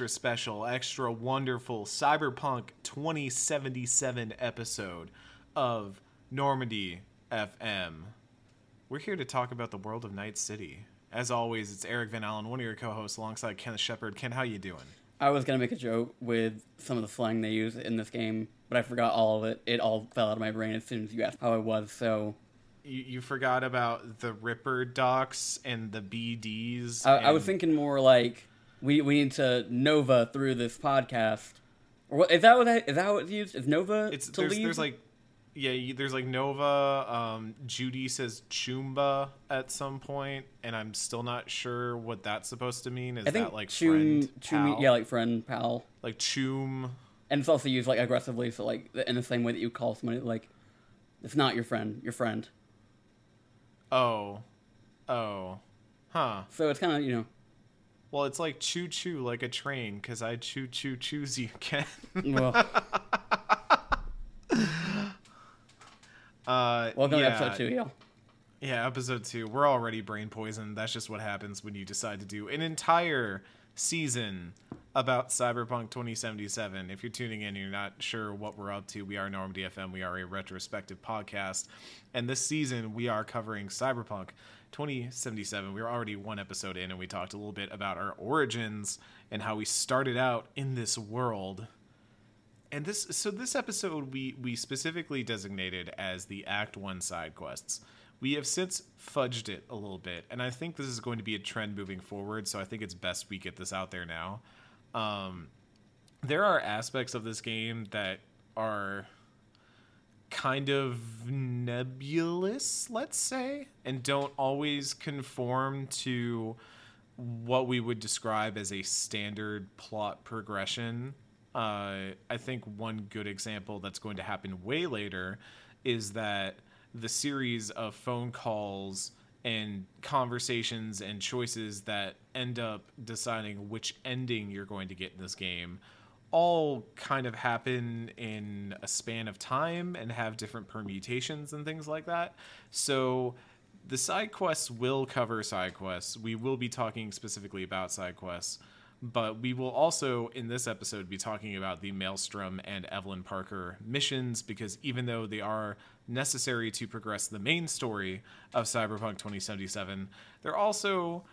extra special, extra wonderful Cyberpunk 2077 episode of Normandy FM. We're here to talk about the world of Night City. As always, it's Eric Van Allen, one of your co-hosts, alongside Kenneth Shepard. Ken, how you doing? I was gonna make a joke with some of the slang they use in this game, but I forgot all of it. It all fell out of my brain as soon as you asked how I was. So You, you forgot about the Ripper docs and the BDs. I, I was thinking more like we we need to Nova through this podcast. Or what, is that what that, is that what it's used? Is Nova it's to there's, leave? there's like yeah there's like nova um judy says chumba at some point and i'm still not sure what that's supposed to mean is I think that like chum, friend chum, pal? yeah, like friend, pal, like chum and it's also used like aggressively. So like in the same way that you call somebody like it's not your friend, your friend. oh oh huh So it's kind of you know well it's like choo choo like a train because i choo choo choose you ken well, uh welcome yeah. to episode two, y'all. Yeah, episode two. We're already brain poisoned. That's just what happens when you decide to do an entire season about Cyberpunk 2077. If you're tuning in and you're not sure what we're up to, we are Normandy FM. We are a retrospective podcast. And this season, we are covering Cyberpunk 2077. We were already one episode in, and we talked a little bit about our origins and how we started out in this world and this so this episode we we specifically designated as the act 1 side quests we have since fudged it a little bit and i think this is going to be a trend moving forward so i think it's best we get this out there now um, there are aspects of this game that are kind of nebulous let's say and don't always conform to what we would describe as a standard plot progression. Uh, I think one good example that's going to happen way later is that the series of phone calls and conversations and choices that end up deciding which ending you're going to get in this game all kind of happen in a span of time and have different permutations and things like that. So the side quests will cover side quests. We will be talking specifically about side quests, but we will also in this episode be talking about the Maelstrom and Evelyn Parker missions because even though they are necessary to progress the main story of Cyberpunk 2077, they're also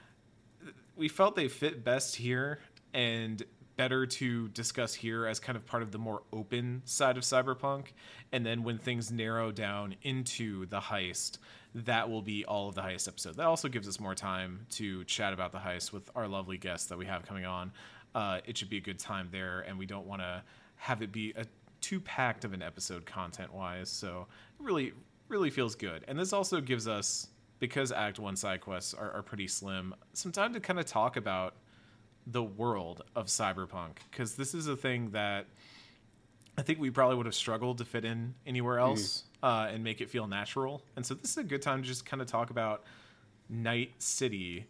we felt they fit best here and better to discuss here as kind of part of the more open side of cyberpunk. And then when things narrow down into the heist that will be all of the heist episode. That also gives us more time to chat about the heist with our lovely guests that we have coming on. Uh, it should be a good time there and we don't want to have it be a too packed of an episode content wise so it really really feels good. And this also gives us because act one side quests are, are pretty slim some time to kind of talk about the world of cyberpunk because this is a thing that I think we probably would have struggled to fit in anywhere else uh, and make it feel natural. And so this is a good time to just kind of talk about Night City.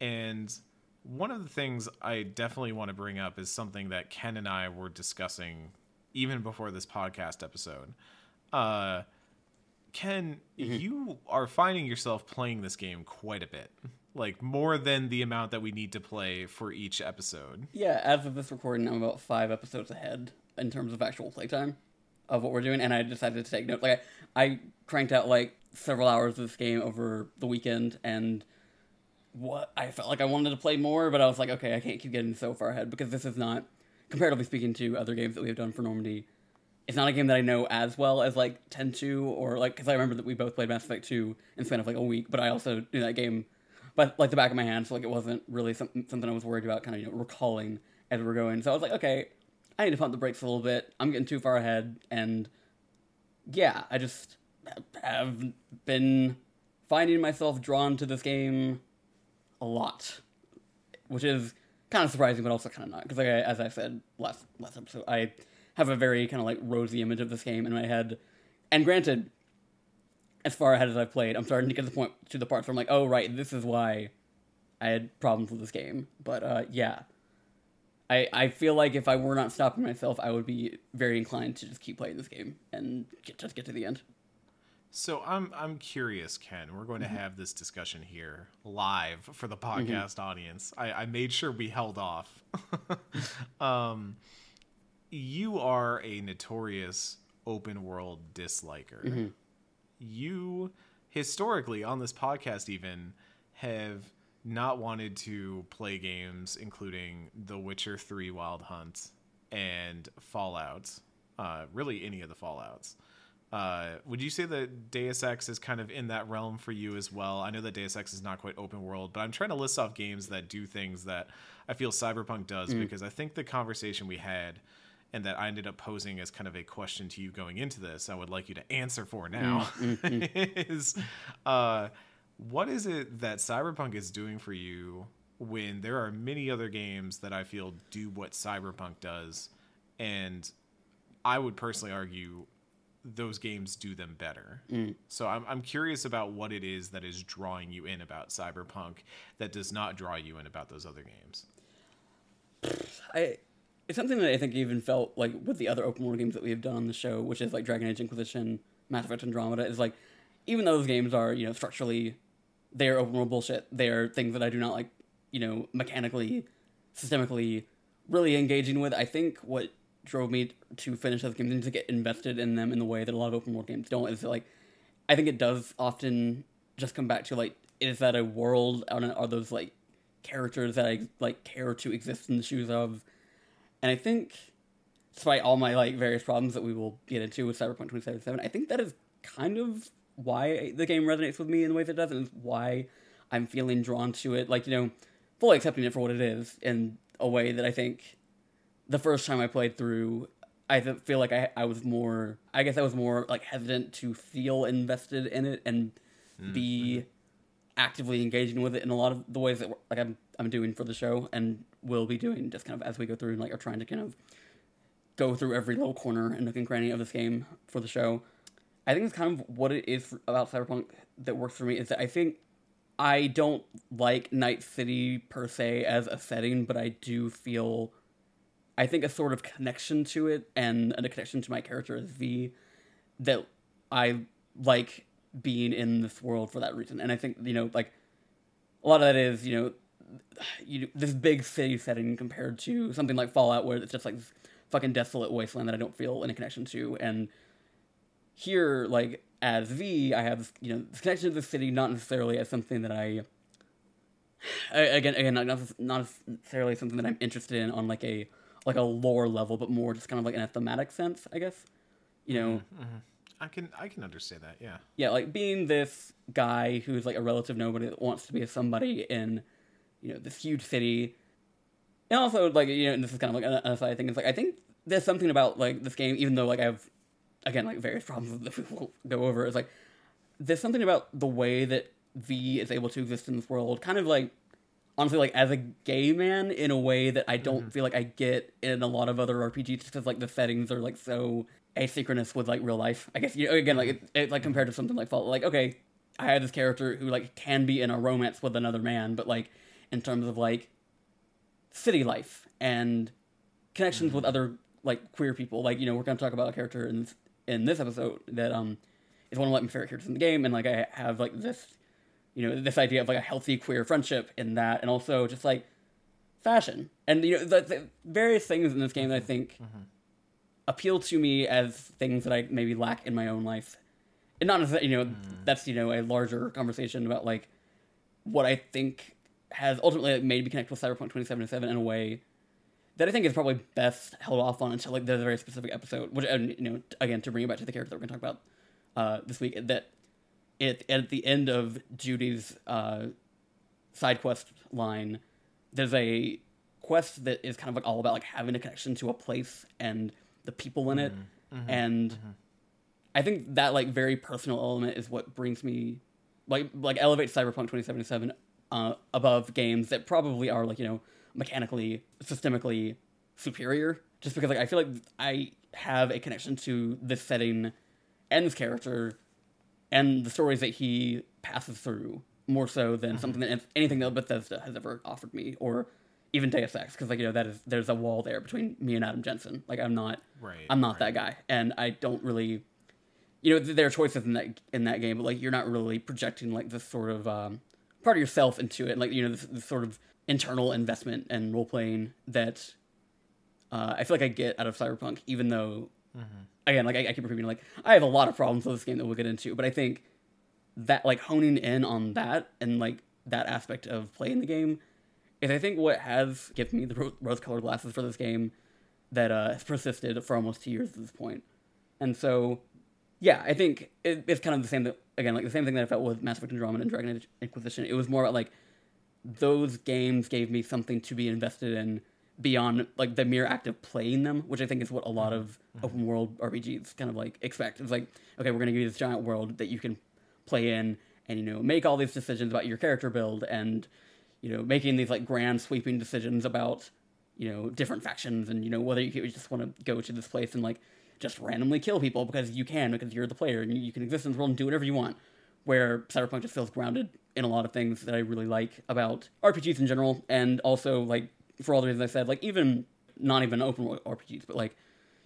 And one of the things I definitely want to bring up is something that Ken and I were discussing even before this podcast episode. Uh, Ken, you are finding yourself playing this game quite a bit, like more than the amount that we need to play for each episode. Yeah, as of this recording, I'm about five episodes ahead in terms of actual playtime of what we're doing, and I decided to take notes. Like, I, I cranked out like several hours of this game over the weekend, and what I felt like I wanted to play more, but I was like, okay, I can't keep getting so far ahead because this is not, comparatively speaking to other games that we have done for Normandy, it's not a game that I know as well as like Tenchu or like because I remember that we both played Mass Effect 2 in span of like a week, but I also knew that game but like the back of my hand, so like it wasn't really something something I was worried about kind of you know recalling as we were going. So I was like, okay, I need to pump the brakes a little bit. I'm getting too far ahead, and yeah, I just have been finding myself drawn to this game a lot, which is kind of surprising, but also kind of not because like I, as I said last last episode, I have a very kind of like rosy image of this game in my head, and granted, as far ahead as I've played, I'm starting to get to the point to the parts where I'm like, oh right, this is why I had problems with this game. But uh, yeah, I I feel like if I were not stopping myself, I would be very inclined to just keep playing this game and get, just get to the end. So I'm I'm curious, Ken. We're going Mm-hmm. to have this discussion here live for the podcast audience. I, I made sure we held off. um, you are a notorious open world disliker. Mm-hmm. You historically on this podcast even have not wanted to play games including The Witcher 3 Wild Hunt and Fallout. Uh, really any of the Fallouts. Uh, would you say that Deus Ex is kind of in that realm for you as well? I know that Deus Ex is not quite open world, but I'm trying to list off games that do things that I feel Cyberpunk does because I think the conversation we had and that I ended up posing as kind of a question to you going into this, I would like you to answer for mm, now mm, mm, is uh, what is it that Cyberpunk is doing for you when there are many other games that I feel do what Cyberpunk does? And I would personally argue those games do them better. So I'm, I'm curious about what it is that is drawing you in about Cyberpunk that does not draw you in about those other games. I it's something that I think even felt like with the other open world games that we have done on the show, which is like Dragon Age Inquisition, Mass Effect Andromeda, is like even though those games are you know structurally they're open world bullshit, they're things that I do not like you know mechanically, systemically, really engaging with. I think what drove me to finish those games and to get invested in them in the way that a lot of open world games don't is that, like I think it does often just come back to like is that a world are are those like characters that I like care to exist in the shoes of and I think, despite all my like various problems that we will get into with Cyberpunk 2077, I think that is kind of why the game resonates with me in the way that it does, and why I'm feeling drawn to it. Like you know, fully accepting it for what it is in a way that I think the first time I played through, I feel like I I was more. I guess I was more like hesitant to feel invested in it and be mm-hmm. Actively engaging with it in a lot of the ways that like I'm I'm doing for the show and will be doing just kind of as we go through and like are trying to kind of go through every little corner and nook and cranny of this game for the show. I think it's kind of what it is about Cyberpunk that works for me is that I think I don't like Night City per se as a setting, but I do feel I think a sort of connection to it and a connection to my character as V that I like being in this world for that reason. And I think, you know, like a lot of that is, you know, you this big city setting compared to something like Fallout where it's just like this fucking desolate wasteland that I don't feel any connection to. And here, like as V, I have this, you know this connection to the city, not necessarily as something that I. Again, again, not not necessarily something that I'm interested in on like a like a lore level, but more just kind of like in a thematic sense, I guess. You know, mm-hmm, mm-hmm. I can I can understand that. Yeah. yeah, like being this guy who's like a relative nobody that wants to be a somebody in, you know, this huge city. And also, like, you know, and this is kind of like an aside thing. It's like, I think there's something about, like, this game, even though, like, I have, again, like, various problems that we will go over. It's like, there's something about the way that V is able to exist in this world, kind of like, honestly, like, as a gay man, in a way that I don't mm-hmm. feel like I get in a lot of other RPGs, just because, like, the settings are, like, so asynchronous with, like, real life. I guess, you know, again, like, it, it, like, compared to something like Fallout, like, okay, I have this character who, like, can be in a romance with another man, but, like, in terms of, like, city life and connections with other like queer people. Like you know, we're gonna talk about a character in this, in this episode that um is one of like, my favorite characters in the game, and like I have like this, you know, this idea of like a healthy queer friendship in that, and also just like fashion and you know the, the various things in this game that I think appeal to me as things that I maybe lack in my own life. And not necessarily, you know, that's you know a larger conversation about like what I think has ultimately like, made me connect with Cyberpunk 2077 in a way that I think is probably best held off on until like there's a very specific episode. Which and you know again to bring it back to the character that we're gonna talk about uh, this week that it at the end of Judy's uh, side quest line, there's a quest that is kind of like all about like having a connection to a place and the people in it, mm-hmm. Mm-hmm. and mm-hmm. I think that like very personal element is what brings me like like elevates Cyberpunk 2077 uh, above games that probably are like you know mechanically systemically superior. Just because like I feel like I have a connection to this setting and this character and the stories that he passes through more so than something that anything that Bethesda has ever offered me or even Deus Ex because like you know that is there's a wall there between me and Adam Jensen. Like I'm not Right, I'm not right. that guy. And I don't really you know, there are choices in that in that game, but like you're not really projecting like this sort of um, part of yourself into it, like you know, this, this sort of internal investment and role playing that uh, I feel like I get out of Cyberpunk, even though again, like I, I keep repeating, like I have a lot of problems with this game that we'll get into, but I think that like honing in on that and like that aspect of playing the game is I think what has given me the rose-colored glasses for this game that uh, has persisted for almost two years at this point. And so, yeah, I think it, it's kind of the same. That, again, like the same thing that I felt with Mass Effect Andromeda and Dragon Age Inquisition. It was more about like those games gave me something to be invested in beyond like the mere act of playing them, which I think is what a lot of open world RPGs kind of like expect. It's like, okay, we're gonna give you this giant world that you can play in and you know make all these decisions about your character build and you know making these like grand sweeping decisions about you know different factions and you know whether you just want to go to this place and like just randomly kill people because you can because you're the player and you, can exist in this world and do whatever you want. Where cyberpunk just feels grounded in a lot of things that i really like about rpgs in general and also like for all the reasons i said like even not even open world rpgs but like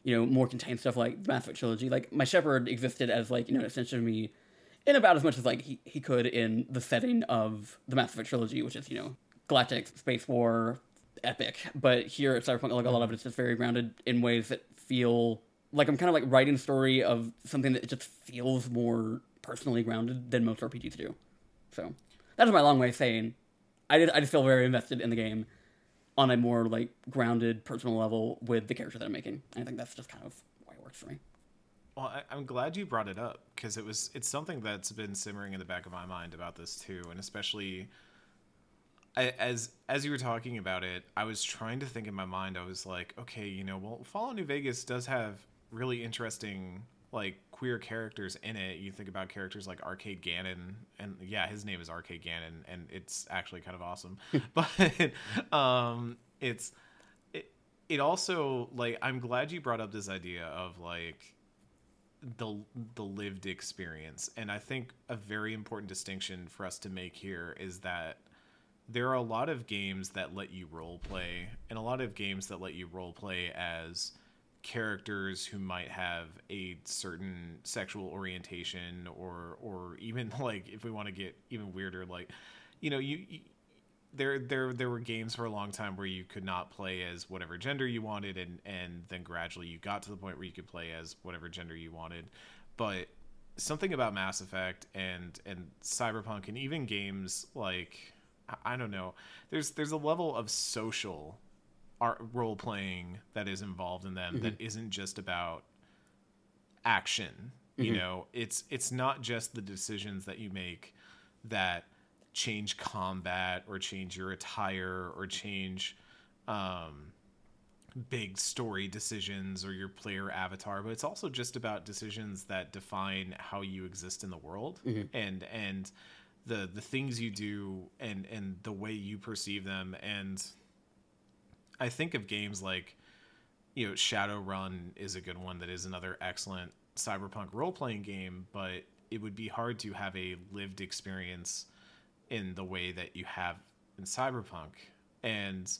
you know more contained stuff like the mass effect trilogy. Like my Shepard existed as like you know an extension of me in about as much as like he, he could in the setting of the Mass Effect trilogy, which is you know galactic space war epic. But here at Cyberpunk, like a lot of it is just very grounded in ways that feel like I'm kind of like writing a story of something that just feels more personally grounded than most RPGs do. So that is my long way of saying I did I just feel very invested in the game on a more like grounded personal level with the character that I'm making. And I think that's just kind of why it works for me. Well, I, I'm glad you brought it up because it was it's something that's been simmering in the back of my mind about this too, and especially I, as as you were talking about it, I was trying to think in my mind. I was like, okay, you know, well, Fallout New Vegas does have really interesting like queer characters in it. You think about characters like Arcade Gannon, and yeah, his name is Arcade Gannon, and it's actually kind of awesome. but um, it's it, it also like I'm glad you brought up this idea of like the the lived experience. And i think a very important distinction for us to make here is that there are a lot of games that let you role play and a lot of games that let you role play as characters who might have a certain sexual orientation or or even like if we want to get even weirder like you know you, you there there there were games for a long time where you could not play as whatever gender you wanted and and then gradually you got to the point where you could play as whatever gender you wanted. But something about Mass Effect and and Cyberpunk and even games like I- don't know there's there's a level of social art role playing that is involved in them that mm-hmm. isn't just about action you mm-hmm. know? It's it's not just the decisions that you make that change combat or change your attire or change um, big story decisions or your player avatar but it's also just about decisions that define how you exist in the world and and the the things you do and and the way you perceive them. And i think of games like you know shadowrun is a good one that is another excellent cyberpunk role-playing game but it would be hard to have a lived experience in the way that you have in cyberpunk. And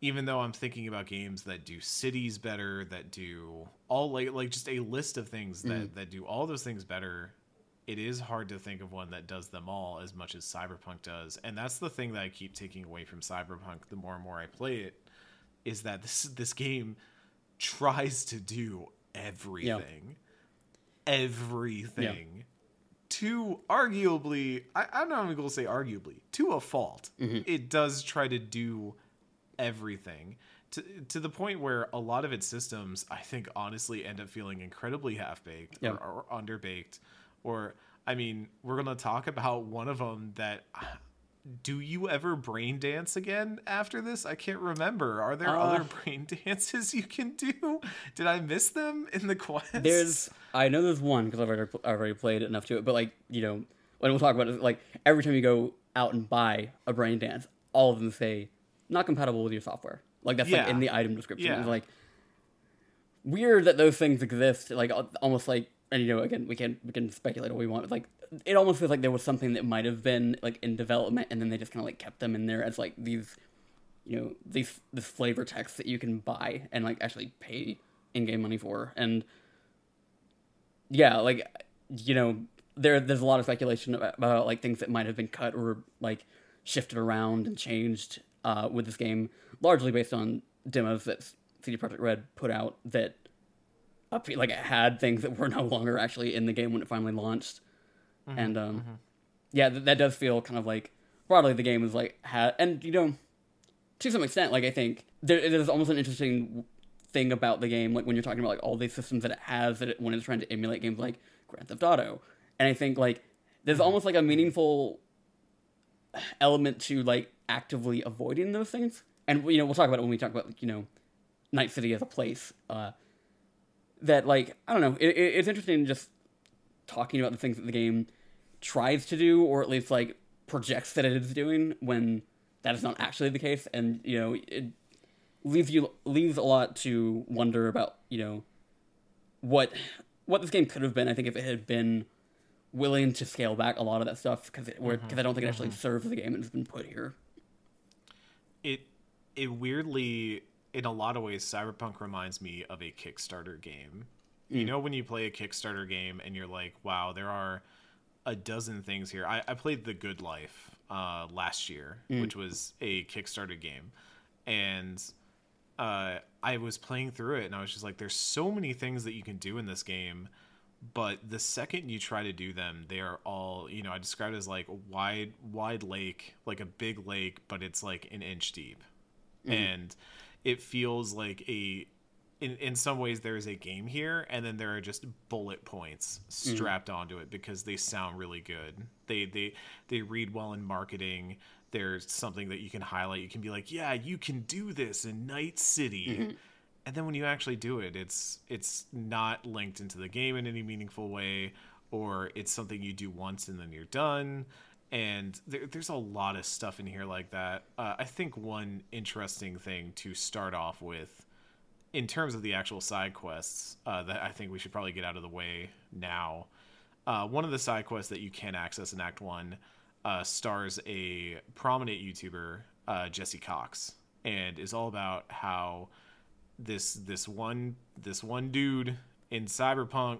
even though i'm thinking about games that do cities better that do all like like just a list of things that mm. that do all those things better it is hard to think of one that does them all as much as cyberpunk does. And that's the thing that i keep taking away from cyberpunk the more and more i play it is that this this game tries to do everything. Everything to arguably I, i'm not even going to say arguably to a fault it does try to do everything. To, to the point where a lot of its systems i think honestly end up feeling incredibly half-baked Yep. or, or underbaked. Or i mean we're going to talk about one of them that do you ever brain dance again after this? I can't remember. Are there Uh, other brain dances you can do? Did i miss them in the quest? There's, I know there's one because I've already, I've already played enough to it. But like, you know, when we'll talk about it, like every time you go out and buy a brain dance, all of them say not compatible with your software. Like that's like in the item description. Yeah. It's like weird that those things exist. Like almost like, and you know, again, we can we can speculate what we want. But like, it almost feels like there was something that might have been like in development, and then they just kind of like kept them in there as like these, you know, these this flavor text that you can buy and like actually pay in-game money for, and yeah, like you know, there there's a lot of speculation about, about like things that might have been cut or like shifted around and changed uh, with this game, largely based on demos that CD Projekt Red put out that up like it had things that were no longer actually in the game when it finally launched, and um, yeah, th- that does feel kind of like broadly the game is like had and you know to some extent like I think there there's almost an interesting thing about the game like when you're talking about like all these systems that it has that it, when it's trying to emulate games like Grand Theft Auto, and I think like there's almost like a meaningful element to like actively avoiding those things. And you know, we'll talk about it when we talk about you know, Night City as a place. Uh, that like I don't know, it, it, it's interesting just talking about the things that the game tries to do, or at least like projects that it is doing when that is not actually the case, and you know, it leaves you leaves a lot to wonder about you know what what this game could have been. I think if it had been willing to scale back a lot of that stuff because because mm-hmm. I don't think it actually mm-hmm. serves the game and has been put here. it it weirdly in a lot of ways cyberpunk reminds me of a kickstarter game. You mm. know when you play a kickstarter game and you're like wow there are a dozen things here. I, I played the good life uh, last year mm. which was a kickstarter game and uh, i was playing through it and i was just like there's so many things that you can do in this game but the second you try to do them they are all you know i described it as like a wide wide lake like a big lake but it's like an inch deep. And it feels like a in, in some ways there is a game here and then there are just bullet points strapped onto it because they sound really good. They they they read well in marketing there's something that you can highlight. You can be like yeah you can do this in night city. And then when you actually do it it's it's not linked into the game in any meaningful way or it's something you do once and then you're done. And there, there's a lot of stuff in here like that. Uh, i think one interesting thing to start off with in terms of the actual side quests uh, that i think we should probably get out of the way now uh, one of the side quests that you can access in act one uh, stars a prominent youtuber uh, jesse cox and is all about how this this one this one dude in cyberpunk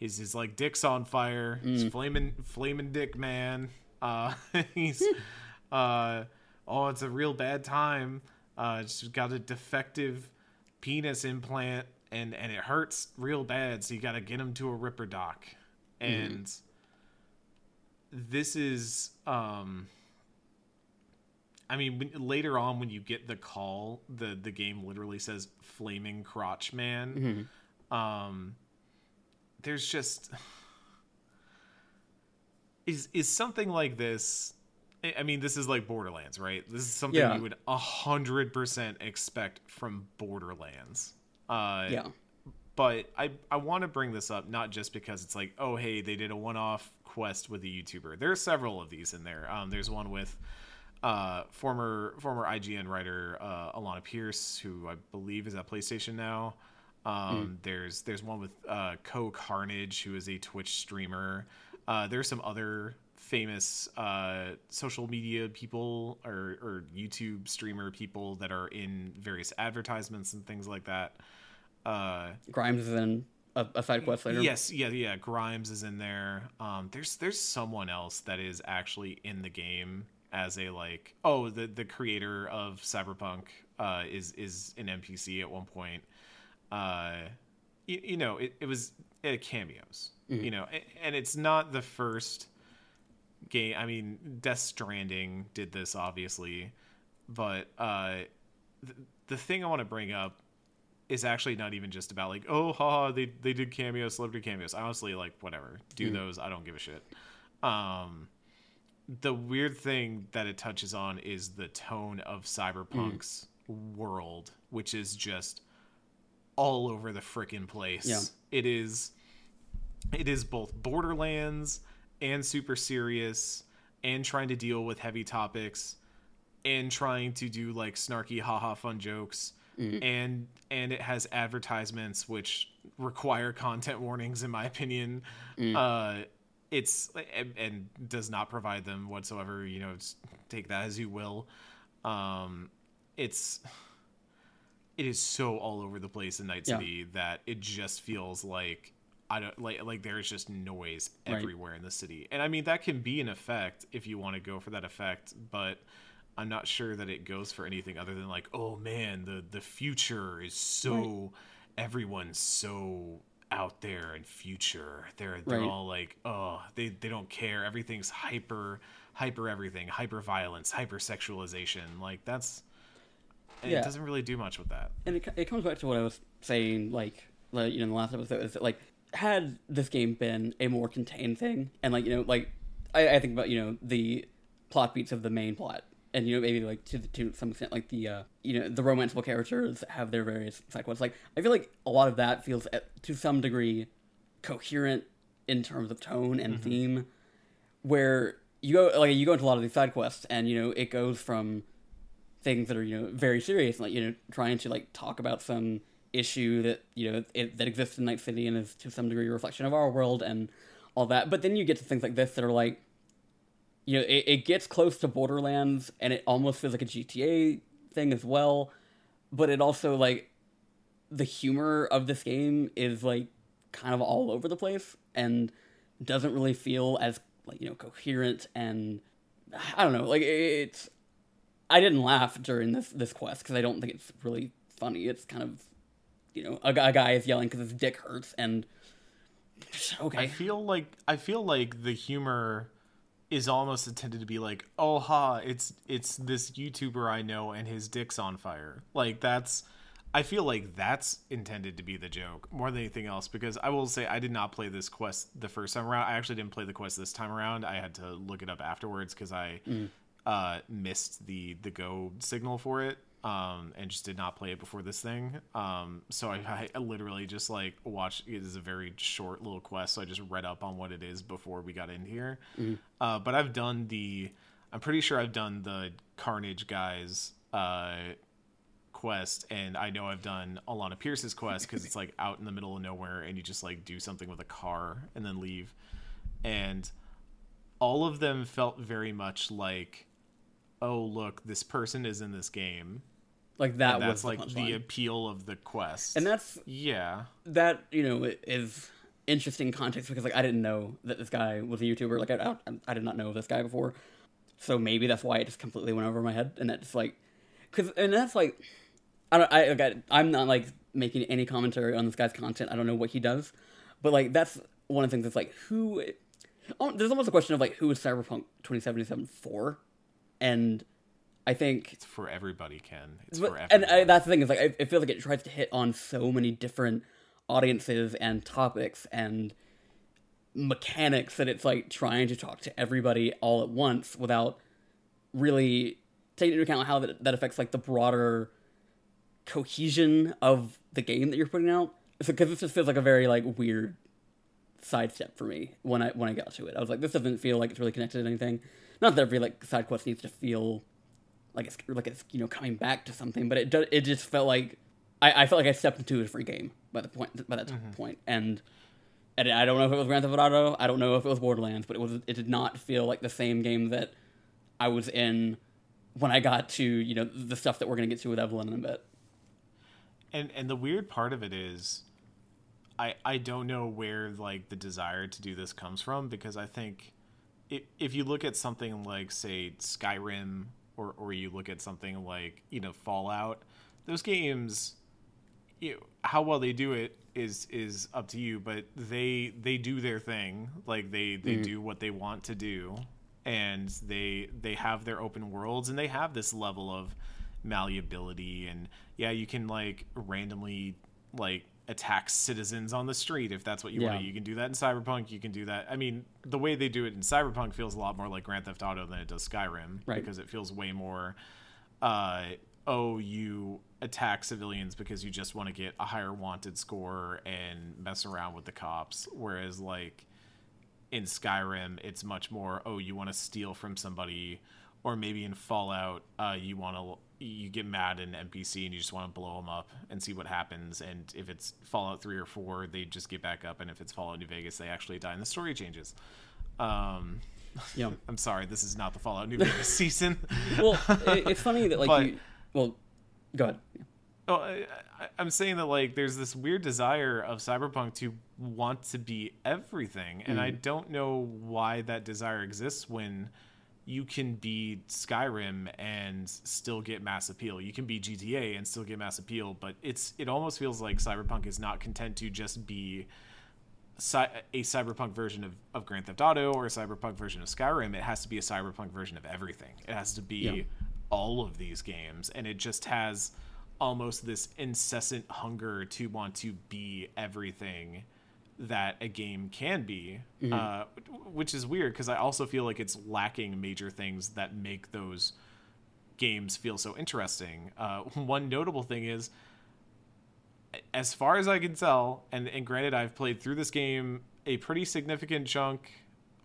his his like dick's on fire. He's flaming flaming dick man. Uh he's uh oh it's a real bad time. Uh just got a defective penis implant and and it hurts real bad so you got to get him to a ripper doc. And this is um I mean, when, later on when you get the call, the the game literally says "flaming crotch man." Um, there's just is is something like this. I- I mean, this is like Borderlands, right? This is something Yeah. you would a hundred percent expect from Borderlands. Uh, Yeah, but I I want to bring this up not just because it's like oh hey they did a one off quest with a YouTuber. There are several of these in there. Um, there's one with uh former former IGN writer uh, Alana Pierce who I believe is at PlayStation now. Um, There's there's one with uh, CohhCarnage who is a Twitch streamer. Uh, there's some other famous uh, social media people or, or YouTube streamer people that are in various advertisements and things like that. Uh, Grimes is in a, a side quest later. Yes, yeah, yeah. Grimes is in there. Um, there's there's someone else that is actually in the game as a like oh the the creator of Cyberpunk uh, is is an NPC at one point. Uh, you, you know it, it was uh, cameos. You know, and it's not the first game. I mean, Death Stranding did this obviously, but uh, the, the thing I want to bring up is actually not even just about like oh haha they they did cameos celebrity cameos. Honestly like whatever. Do those. I don't give a shit. Um the weird thing that it touches on is the tone of cyberpunk's world which is just all over the freaking place. Yeah. it is it is both borderlands and super serious and trying to deal with heavy topics and trying to do like snarky haha fun jokes and and it has advertisements which require content warnings in my opinion. Uh it's and, and does not provide them whatsoever you know take that as you will. Um it's it is so all over the place in night Yeah. city that it just feels like I don't like like there's just noise Right. everywhere in the city, and I mean that can be an effect if you want to go for that effect, but I'm not sure that it goes for anything other than like, oh man, the the future is so everyone's so out there in future. They're they're Right. all like, oh, they they don't care. Everything's hyper hyper everything, hyper violence, hyper sexualization. Like that's Yeah. it doesn't really do much with that. and it, it comes back to what I was saying, like, like, you know, in the last episode, is that, like, had this game been a more contained thing, and, like, you know, like, I, I think about, you know, the plot beats of the main plot, and, you know, maybe, like, to, to some extent, like, the, uh, you know, the romanceable characters have their various side quests. Like, I feel like a lot of that feels, at, to some degree, coherent in terms of tone and theme, where you go, like, you go into a lot of these side quests, and, you know, it goes from things that are you know very serious like you know trying to like talk about some issue that you know it, that exists in night city and is to some degree a reflection of our world and all that but then you get to things like this that are like you know it, it gets close to borderlands and it almost feels like a gta thing as well but it also like the humor of this game is like kind of all over the place and doesn't really feel as like you know coherent and I don't know like it's I didn't laugh during this this quest because I don't think it's really funny. It's kind of you know a, a guy is yelling because his dick hurts and okay. I feel like I feel like the humor is almost intended to be like, oh ha, it's it's this YouTuber I know and his dick's on fire. Like that's I feel like that's intended to be the joke more than anything else because I will say I did not play this quest the first time around. I actually didn't play the quest this time around. I had to look it up afterwards because I uh, missed the the go signal for it um, and just did not play it before this thing. Um, so I, I literally just like watched. It is a very short little quest, so I just read up on what it is before we got in here. Uh, but I've done the. I'm pretty sure I've done the Carnage guys uh, quest, and I know I've done Alana Pierce's quest because it's like out in the middle of nowhere, and you just like do something with a car and then leave. And all of them felt very much like, oh look, this person is in this game. Like that And that's was like the, appeal of the quest. and that's yeah, that you know is interesting context because like I didn't know that this guy was a YouTuber. Like I I, I did not know this guy before, so maybe that's why it just completely went over my head. And it's like, cause and that's like, I don't I like, I I'm not like making any commentary on this guy's content. I don't know what he does, but like that's one of the things that's like who. Oh, there's almost a question of like who is Cyberpunk 2077 for, and I think it's for everybody, Ken. It's but- for and. Uh, I, that's the thing is like I, I feel like it tries to hit on so many different audiences and topics and mechanics that it's like trying to talk to everybody all at once without really taking into account how that, that affects like the broader cohesion of the game that you're putting out because this just feels like a very like weird sidestep for me when I when I got to it. I was like, this doesn't feel like it's really connected to anything. Not that every like side quest needs to feel like it's like it's you know coming back to something, but it does. It just felt like I, I felt like I stepped into a different game by the point by that mm-hmm. point. and and I don't know if it was Grand Theft Auto. I don't know if it was Borderlands, but it was it did not feel like the same game that I was in when I got to you know the stuff that we're gonna get to with Evelyn in a bit. and and the weird part of it is i i don't know where like the desire to do this comes from because i think if, if you look at something like say skyrim or or you look at something like you know fallout those games you know, how well they do it is is up to you but they they do their thing. Like they they mm-hmm. do what they want to do and they they have their open worlds and they have this level of malleability and yeah you can like randomly like attack citizens on the street if that's what you Yeah. want you can do that in cyberpunk you can do that i mean the way they do it in cyberpunk feels a lot more like grand theft auto than it does skyrim Right. because it feels way more uh, oh, you attack civilians because you just want to get a higher wanted score and mess around with the cops. Whereas, like, in Skyrim, it's much more, oh, you want to steal from somebody. Or maybe in Fallout, uh, you want to, you get mad at an NPC and you just want to blow them up and see what happens. And if it's Fallout 3 or 4, they just get back up. And if it's Fallout New Vegas, they actually die and the story changes. Um, Yeah. I'm sorry, this is not the Fallout New Vegas season. Well, it, it's funny that like But- you. Well, go ahead. Oh, I, I, I'm saying that like there's this weird desire of cyberpunk to want to be everything, and I don't know why that desire exists when you can be Skyrim and still get mass appeal. You can be GTA and still get mass appeal, but it's it almost feels like cyberpunk is not content to just be cy- a cyberpunk version of, of Grand Theft Auto or a cyberpunk version of Skyrim. It has to be a cyberpunk version of everything. It has to be Yeah. all of these games, and it just has almost this incessant hunger to want to be everything that a game can be, uh, which is weird because I also feel like it's lacking major things that make those games feel so interesting. Uh, one notable thing is, as far as I can tell, and, and granted, I've played through this game a pretty significant chunk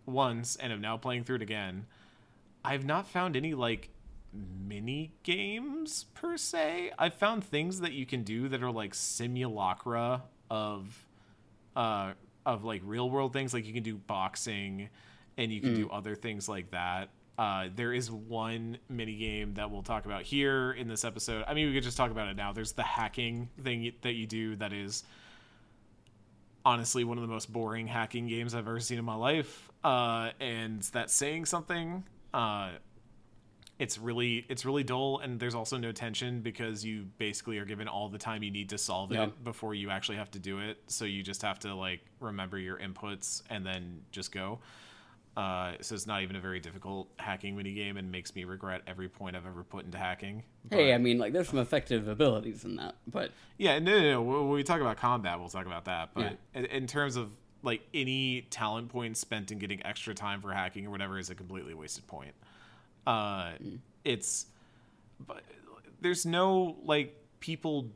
once and am now playing through it again. I've not found any like mini games per se. I've found things that you can do that are like simulacra of uh of like real world things like you can do boxing and you can do other things like that. Uh, there is one mini game that we'll talk about here in this episode. I mean, we could just talk about it now. There's the hacking thing that you do that is honestly one of the most boring hacking games I've ever seen in my life. Uh, and that's saying something. Uh, it's really it's really dull, and there's also no tension because you basically are given all the time you need to solve Yeah. it before you actually have to do it. So you just have to like remember your inputs and then just go. Uh, so it's not even a very difficult hacking mini game, and makes me regret every point I've ever put into hacking. Hey, I mean, like, there's some effective abilities in that, but yeah, no, no, no. When we talk about combat, we'll talk about that. But Yeah. in, in terms of like any talent points spent in getting extra time for hacking or whatever is a completely wasted point. Uh, It's, but there's no like people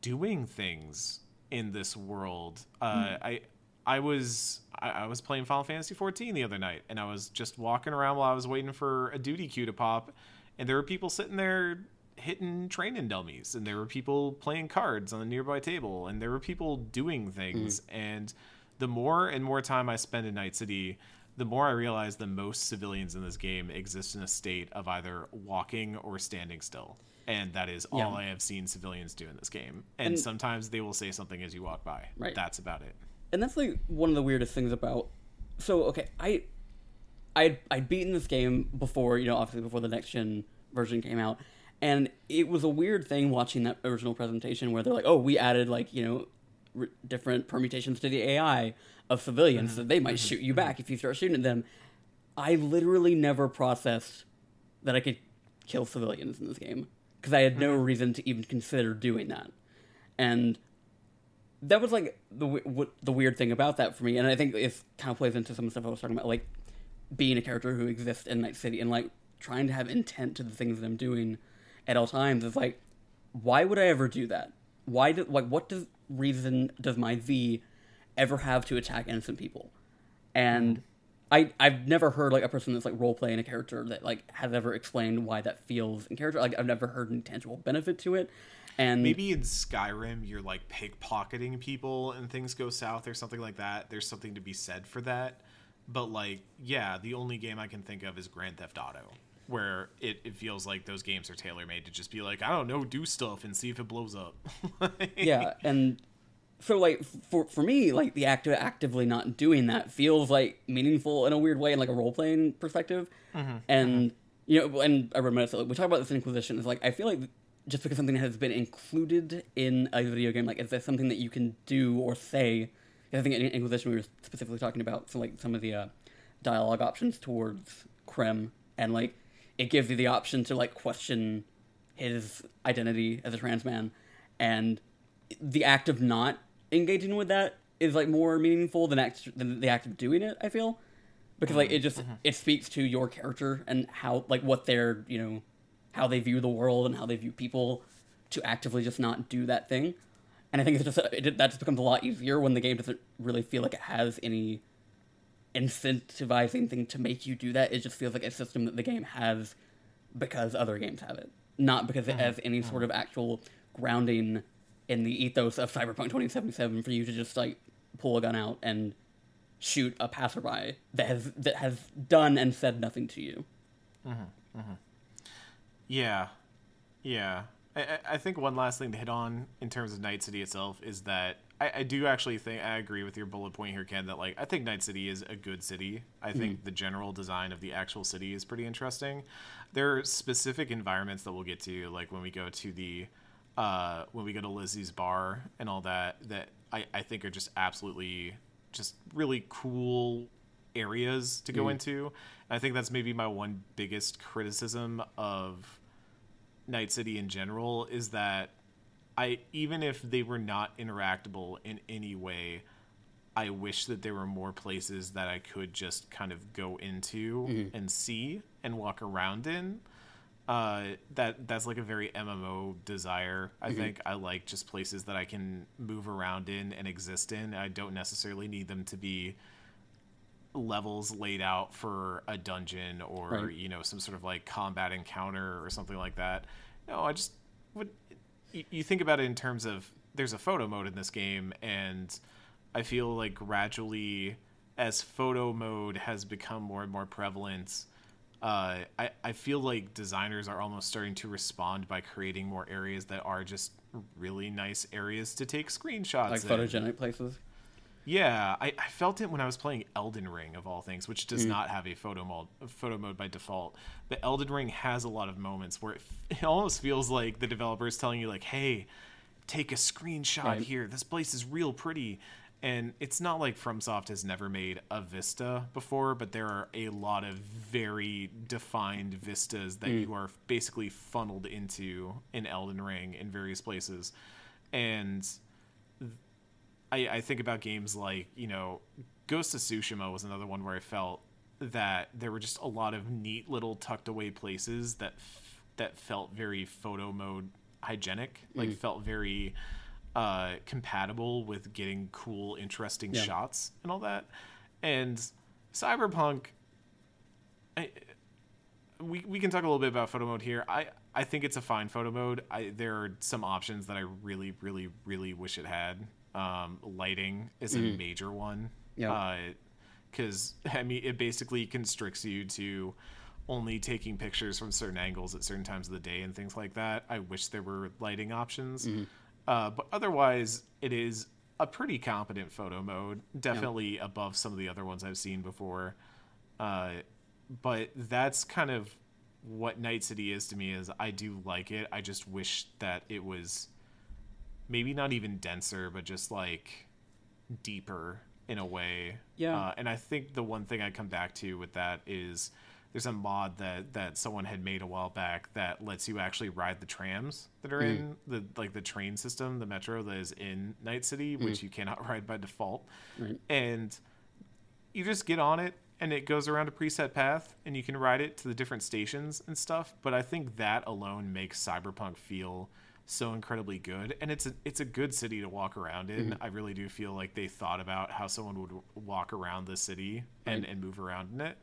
doing things in this world. Uh, I I was I, I was playing Final Fantasy 14 the other night, and I was just walking around while I was waiting for a duty queue to pop, and there were people sitting there hitting training dummies, and there were people playing cards on the nearby table, and there were people doing things. And the more and more time I spend in Night City, the more I realize the most civilians in this game exist in a state of either walking or standing still. And that is all Yeah. I have seen civilians do in this game. And, And- sometimes they will say something as you walk by. Right. That's about it. and that's like one of the weirdest things about. So okay, I, I I'd beaten this game before, you know, obviously before the next gen version came out, and it was a weird thing watching that original presentation where they're like, oh, we added like you know, different permutations to the AI of civilians that they might shoot you mm-hmm. back if you start shooting at them. I literally never processed that I could kill civilians in this game because I had no mm-hmm. reason to even consider doing that, and that was like the the weird thing about that for me, and I think it kind of plays into some stuff I was talking about, like being a character who exists in Night City and like trying to have intent to the things that I'm doing at all times. Is like, why would I ever do that? Why do like what does reason does my V ever have to attack innocent people? And I I've never heard like a person that's like role playing a character that like has ever explained why that feels in character. Like I've never heard any tangible benefit to it. And Maybe in Skyrim, you're like pickpocketing people and things go south or something like that. There's something to be said for that. But, like, yeah, the only game I can think of is Grand Theft Auto, where it, it feels like those games are tailor made to just be like, I don't know, do stuff and see if it blows up. yeah and so like for for me like the act of actively not doing that feels like meaningful in a weird way in like a role-playing perspective. And you know and i remember so, like, we talk about this in inquisition is like i feel like just because something has been included in a video game like is there something that you can do or say? I think in inquisition we were specifically talking about so like some of the uh, dialogue options towards Krem and like it gives you the option to like question his identity as a trans man. And the act of not engaging with that is like more meaningful than act than the act of doing it i feel. Because like it just mm-hmm. it speaks to your character and how like what they're you know how they view the world and how they view people to actively just not do that thing. And i think it's just it, that just becomes a lot easier when the game doesn't really feel like it has any incentivizing thing to make you do that. It just feels like a system that the game has because other games have it. Not because it mm-hmm. has any sort mm-hmm. of actual grounding in the ethos of cyberpunk 2077 for you to just like pull a gun out and shoot a passerby that has that has done and said nothing to you Mhm. Mhm. Yeah, yeah. I, I- I think one last thing to hit on in terms of Night City itself is that I, I do actually think I agree with your bullet point here, Ken. That like I think Night City is a good city. I think the general design of the actual city is pretty interesting. There are specific environments that we'll get to, like when we go to the uh, when we go to Lizzie's bar and all that. That I, I think are just absolutely just really cool areas to go into. I think that's maybe my one biggest criticism of Night City in general is that I even if they were not interactable in any way, I wish that there were more places that I could just kind of go into and see and walk around in. Uh, that that's like a very MMO desire. I think I like just places that I can move around in and exist in. I don't necessarily need them to be levels laid out for a dungeon or Right. you know some sort of like combat encounter or something like that. No, I just would. You, you think about it in terms of there's a photo mode in this game, and I feel like gradually as photo mode has become more and more prevalent. Uh, I, I feel like designers are almost starting to respond by creating more areas that are just really nice areas to take screenshots. Like in. photogenic places. Yeah, I, I felt it when I was playing Elden Ring of all things, which Mm. does not have a photo mode photo mode by default. But Elden Ring has a lot of moments where it, it almost feels like the developer is telling you like, "Hey, take a screenshot Right. here. This place is real pretty." And it's not like FromSoft has never made a vista before, but there are a lot of very defined vistas that hmm. you are basically funneled into in Elden Ring in various places. And I, I think about games like you know Ghost of Tsushima was another one where I felt that there were just a lot of neat little tucked away places that f- that felt very photo mode hygienic, like hmm. felt very uh, compatible with getting cool, interesting Yeah. shots and all that. And Cyberpunk, I, we we can talk a little bit about photo mode here. I I think it's a fine photo mode. I there are some options that I really really really wish it had. Um, lighting is a major one. Yeah. because I mean it basically constricts you to only taking pictures from certain angles at certain times of the day and things like that. I wish there were lighting options, uh, but otherwise it is a pretty competent photo mode. Definitely above some of the other ones I've seen before. Uh, but that's kind of what Night City is to me. Is I do like it. I just wish that it was maybe not even denser, but just like deeper in a way. Yeah. Uh, and I think the one thing I come back to with that is there's a mod that that someone had made a while back that lets you actually ride the trams that are in mm. the like the train system, the metro that is in Night City, mm. which you cannot ride by default. Right. And you just get on it and it goes around a preset path and you can ride it to the different stations and stuff but i think that alone makes cyberpunk feel so incredibly good and it's a it's a good city to walk around in. Mm-hmm. I really do feel like they thought about how someone would walk around the city and, and move around in it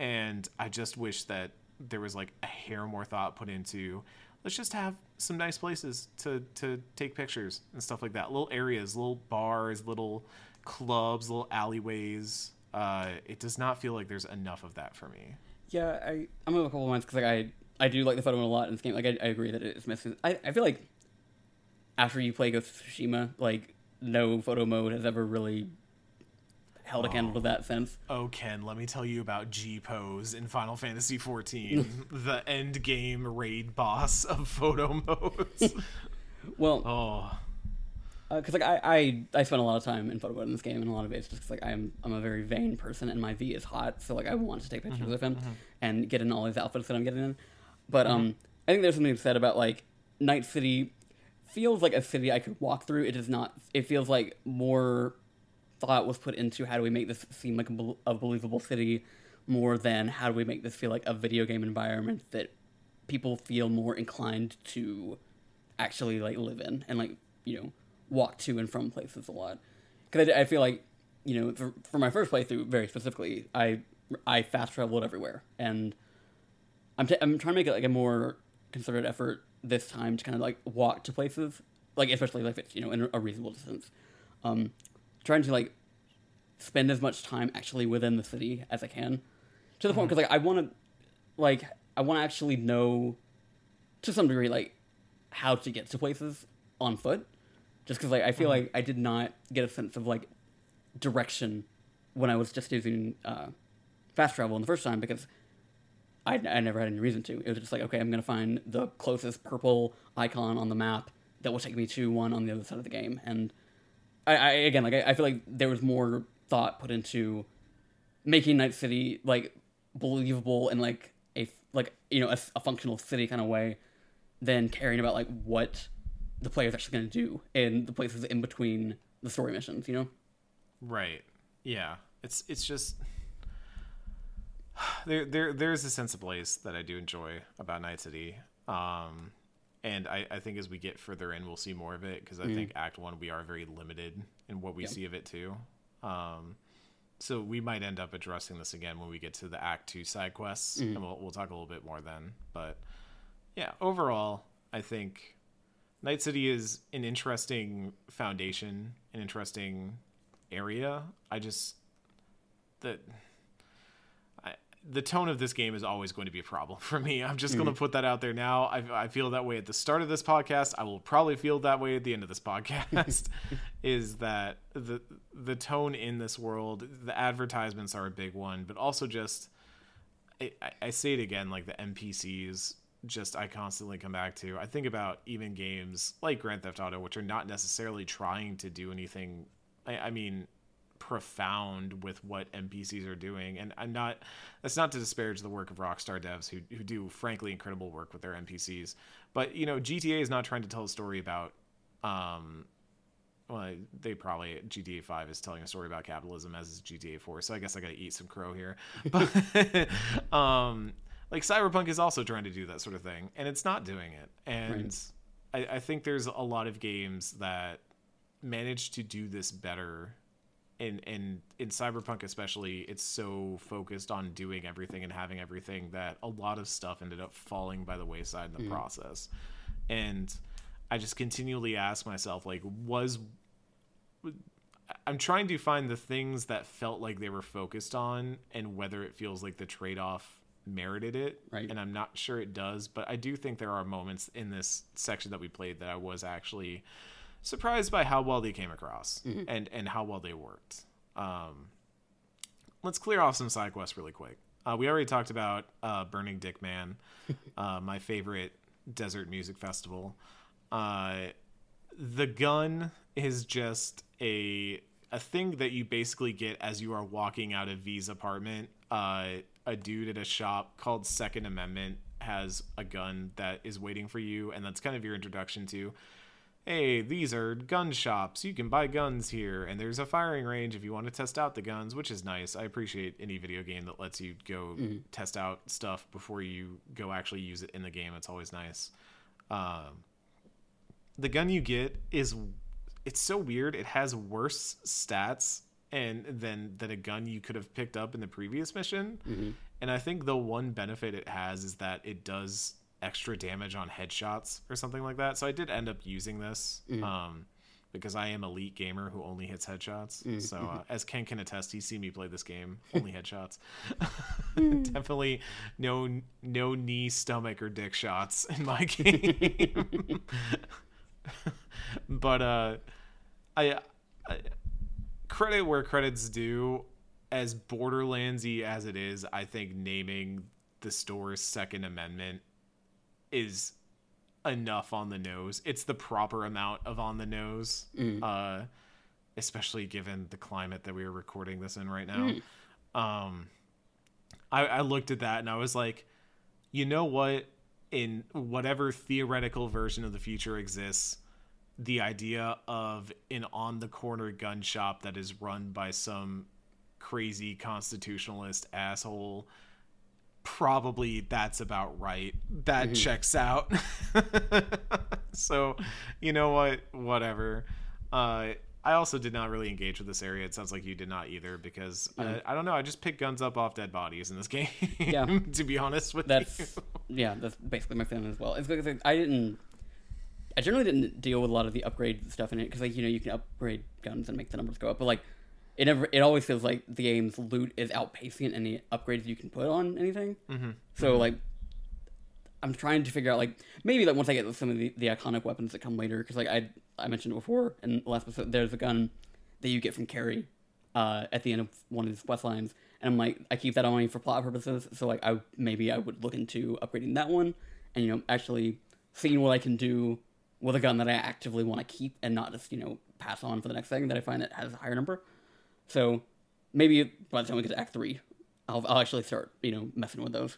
and i just wish that there was like a hair more thought put into let's just have some nice places to to take pictures and stuff like that little areas little bars little clubs little alleyways uh it does not feel like there's enough of that for me Yeah, I I'm of a couple of minds because like I I do like the photo mode a lot in this game. Like I, I agree that it's missing. I, I feel like after you play Ghost of Tsushima, like no photo mode has ever really held a candle to that sense. oh ken let me tell you about GPose in final fantasy XIV, the end game raid boss of photo modes Well, oh uh, because like I, I I spent a lot of time in photo mode in this game, and a lot of it's just like I'm I'm a very vain person, and my V is hot, so like I want to take pictures mm-hmm, of him mm-hmm. and get in all these outfits that I'm getting in. But um, mm-hmm. I think there's something said about like Night City feels like a city I could walk through. It does not. It feels like more thought was put into how do we make this seem like a, bel- a believable city, more than how do we make this feel like a video game environment that people feel more inclined to actually like live in and like you know walk to and from places a lot. Because I, I feel like you know for, for my first playthrough very specifically i i fast traveled everywhere. And i'm, t- I'm trying to make it like a more concerted effort this time to kind of like walk to places like especially like if it's you know in a reasonable distance. Um trying to like spend as much time actually within the city as i can to the point because like i want to like i want to actually know to some degree like how to get to places on foot, just because like I feel Mm-hmm. like I did not get a sense of like direction when I was just using uh, fast travel in the first time because I, I never had any reason to. It was just like, okay, I'm gonna find the closest purple icon on the map that will take me to one on the other side of the game. And I, I again, like I, I feel like there was more thought put into making Night City like believable in like a like you know a, a functional city kind of way than caring about like what the player's actually gonna do in the places in between the story missions. You know. Right. Yeah. It's it's just there there there's a sense of place that I do enjoy about Night City. Um and I, I think as we get further in we'll see more of it because I think act 1 we are very limited in what we see of it too. Um so we might end up addressing this again when we get to the act 2 side quests and we'll we'll talk a little bit more then. But yeah, overall I think Night City is an interesting foundation, an interesting area. I just the I, the tone of this game is always going to be a problem for me. I'm just going to mm. put that out there now. I, I feel that way at the start of this podcast. I will probably feel that way at the end of this podcast. is that the the tone in this world? The advertisements are a big one, but also just I, I- I say it again, like the NPCs. Just I constantly come back to. I think about even games like Grand Theft Auto, which are not necessarily trying to do anything. I, I mean, profound with what NPCs are doing, and I'm not. That's not to disparage the work of Rockstar devs who who do frankly incredible work with their NPCs. But you know, GTA is not trying to tell a story about. Um, well, they probably GTA Five is telling a story about capitalism as is GTA Four. So I guess I got to eat some crow here. But um, like Cyberpunk is also trying to do that sort of thing, and it's not doing it. And I, I think there's a lot of games that manage to do this better in in in cyberpunk especially it's so focused on doing everything and having everything that a lot of stuff ended up falling by the wayside in the mm-hmm. process. And i just continually ask myself like was i'm trying to find the things that felt like they were focused on and whether it feels like the trade-off merited it. Right. and i'm not sure it does but i do think there are moments in this section that we played that i was actually surprised by how well they came across and and how well they worked. Um, let's clear off some side quests really quick. Uh, we already talked about uh, Burning Dick Man, uh, my favorite desert music festival. Uh, the gun is just a a thing that you basically get as you are walking out of V's apartment. Uh, a dude at a shop called Second Amendment has a gun that is waiting for you, and that's kind of your introduction to hey, these are gun shops. You can buy guns here, and there's a firing range if you want to test out the guns, which is nice. I appreciate any video game that lets you go test out stuff before you go actually use it in the game. It's always nice. Um, the gun you get is it's so weird. It has worse stats and than than a gun you could have picked up in the previous mission. And I think the one benefit it has is that it does extra damage on headshots or something like that. So I did end up using this um, because I am elite gamer who only hits headshots. So uh, as Ken can attest, he's seen me play this game only headshots. Definitely no no knee, stomach, or dick shots in my game. but uh, I, I credit where credit's due. As Borderlandsy as it is, I think naming the store's Second Amendment is enough on the nose. It's the proper amount of on the nose, uh, especially given the climate that we are recording this in right now. Um, I, I looked at that and I was like, you know what? In whatever theoretical version of the future exists, the idea of an on the corner gun shop that is run by some crazy constitutionalist asshole probably that's about right that checks out so you know what whatever uh I also did not really engage with this area. It sounds like you did not either, because I, I don't know. I just picked guns up off dead bodies in this game. Yeah. to be honest with That's you. yeah, that's basically my feeling as well. It's because I didn't, I generally didn't deal with a lot of the upgrade stuff in it because like you know you can upgrade guns and make the numbers go up, but like it never, it always feels like the game's loot is outpacing any upgrades you can put on anything. Mm-hmm. So like, I'm trying to figure out like maybe like once I get some of the, the iconic weapons that come later because like I I mentioned before in the last episode there's a gun that you get from Carrie uh, at the end of one of these quest lines and I'm like I keep that on me for plot purposes so like I maybe I would look into upgrading that one and you know actually seeing what I can do with a gun that I actively want to keep and not just you know pass on for the next thing that I find that has a higher number so maybe by the time we get to Act Three I'll, I'll actually start you know messing with those.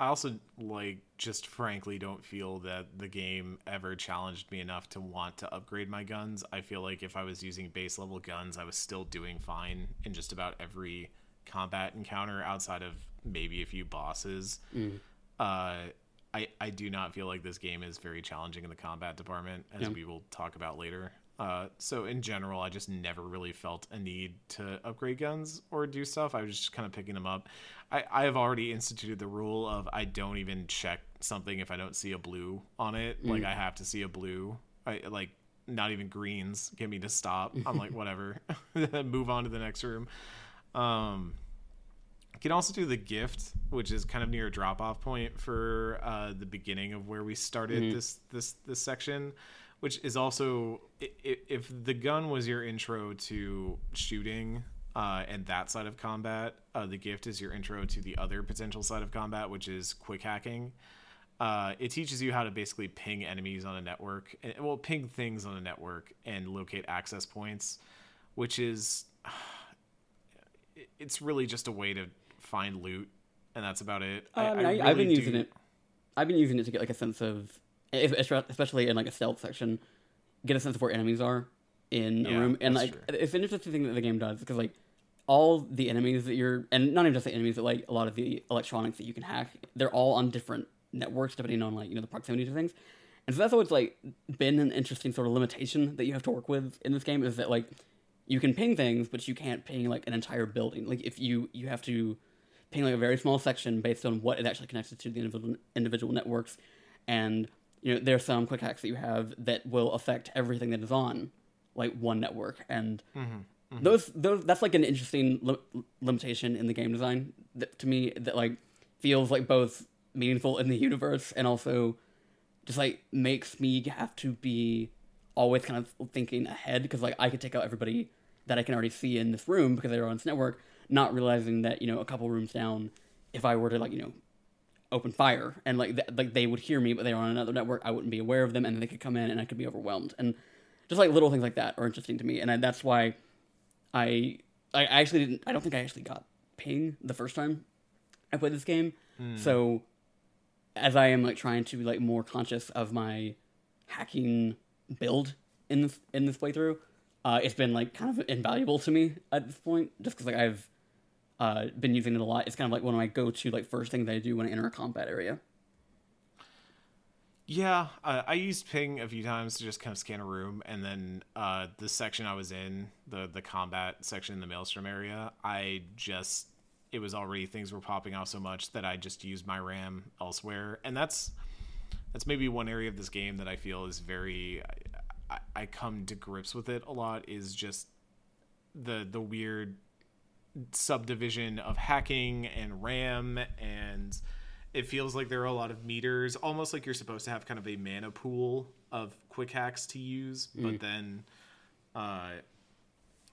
I also like just frankly don't feel that the game ever challenged me enough to want to upgrade my guns. I feel like if I was using base level guns, I was still doing fine in just about every combat encounter outside of maybe a few bosses. Mm. Uh, I I do not feel like this game is very challenging in the combat department, as Yeah. we will talk about later. Uh, so in general, I just never really felt a need to upgrade guns or do stuff. I was just kind of picking them up. I, I have already instituted the rule of I don't even check something if I don't see a blue on it. Like I have to see a blue. I like not even greens get me to stop. I'm like whatever, move on to the next room. Um, you can also do the gift, which is kind of near a drop off point for uh, the beginning of where we started this this this section, which is also if the gun was your intro to shooting uh, and that side of combat, uh, the gift is your intro to the other potential side of combat, which is quick hacking. Uh, it teaches you how to basically ping enemies on a network, and well, ping things on a network and locate access points, which is it's really just a way to find loot, and that's about it. Uh, I, I, have been using it. I've been using it to get like a sense of, if- especially in like a stealth section, get a sense of where enemies are in a room. And like, true. it's an interesting thing that the game does because like all the enemies that you're, and not even just the enemies, but like a lot of the electronics that you can hack, they're all on different networks depending on like you know the proximity to things. And so that's always like been an interesting sort of limitation that you have to work with in this game is that like you can ping things, but you can't ping like an entire building. Like if you you have to ping like a very small section based on what is actually connected to the individual individual networks, and you know there's some quick hacks that you have that will affect everything that is on like one network, and mm-hmm. Mm-hmm. those those that's like an interesting li- limitation in the game design that to me that like feels like both meaningful in the universe and also just like makes me have to be always kind of thinking ahead because like I could take out everybody that I can already see in this room because they're on this network, not realizing that you know a couple rooms down, if I were to like you know open fire and like th- like they would hear me but they're on another network, I wouldn't be aware of them and they could come in and I could be overwhelmed. And just like little things like that are interesting to me and I, that's why I I actually didn't I don't think I actually got ping the first time I played this game, so as I am like trying to be like more conscious of my hacking build in this in this playthrough, uh, it's been like kind of invaluable to me at this point, just because like I've uh, been using it a lot. It's kind of like one of my go-to like first things I do when I enter a combat area. Yeah, uh, I used ping a few times to just kind of scan a room, and then uh, the section I was in, the the combat section in the maelstrom area, I just it was already things were popping off so much that I just used my RAM elsewhere, and that's that's maybe one area of this game that I feel is very I, I come to grips with it a lot is just the the weird subdivision of hacking and RAM and it feels like there are a lot of meters almost like you're supposed to have kind of a mana pool of quick hacks to use but then uh,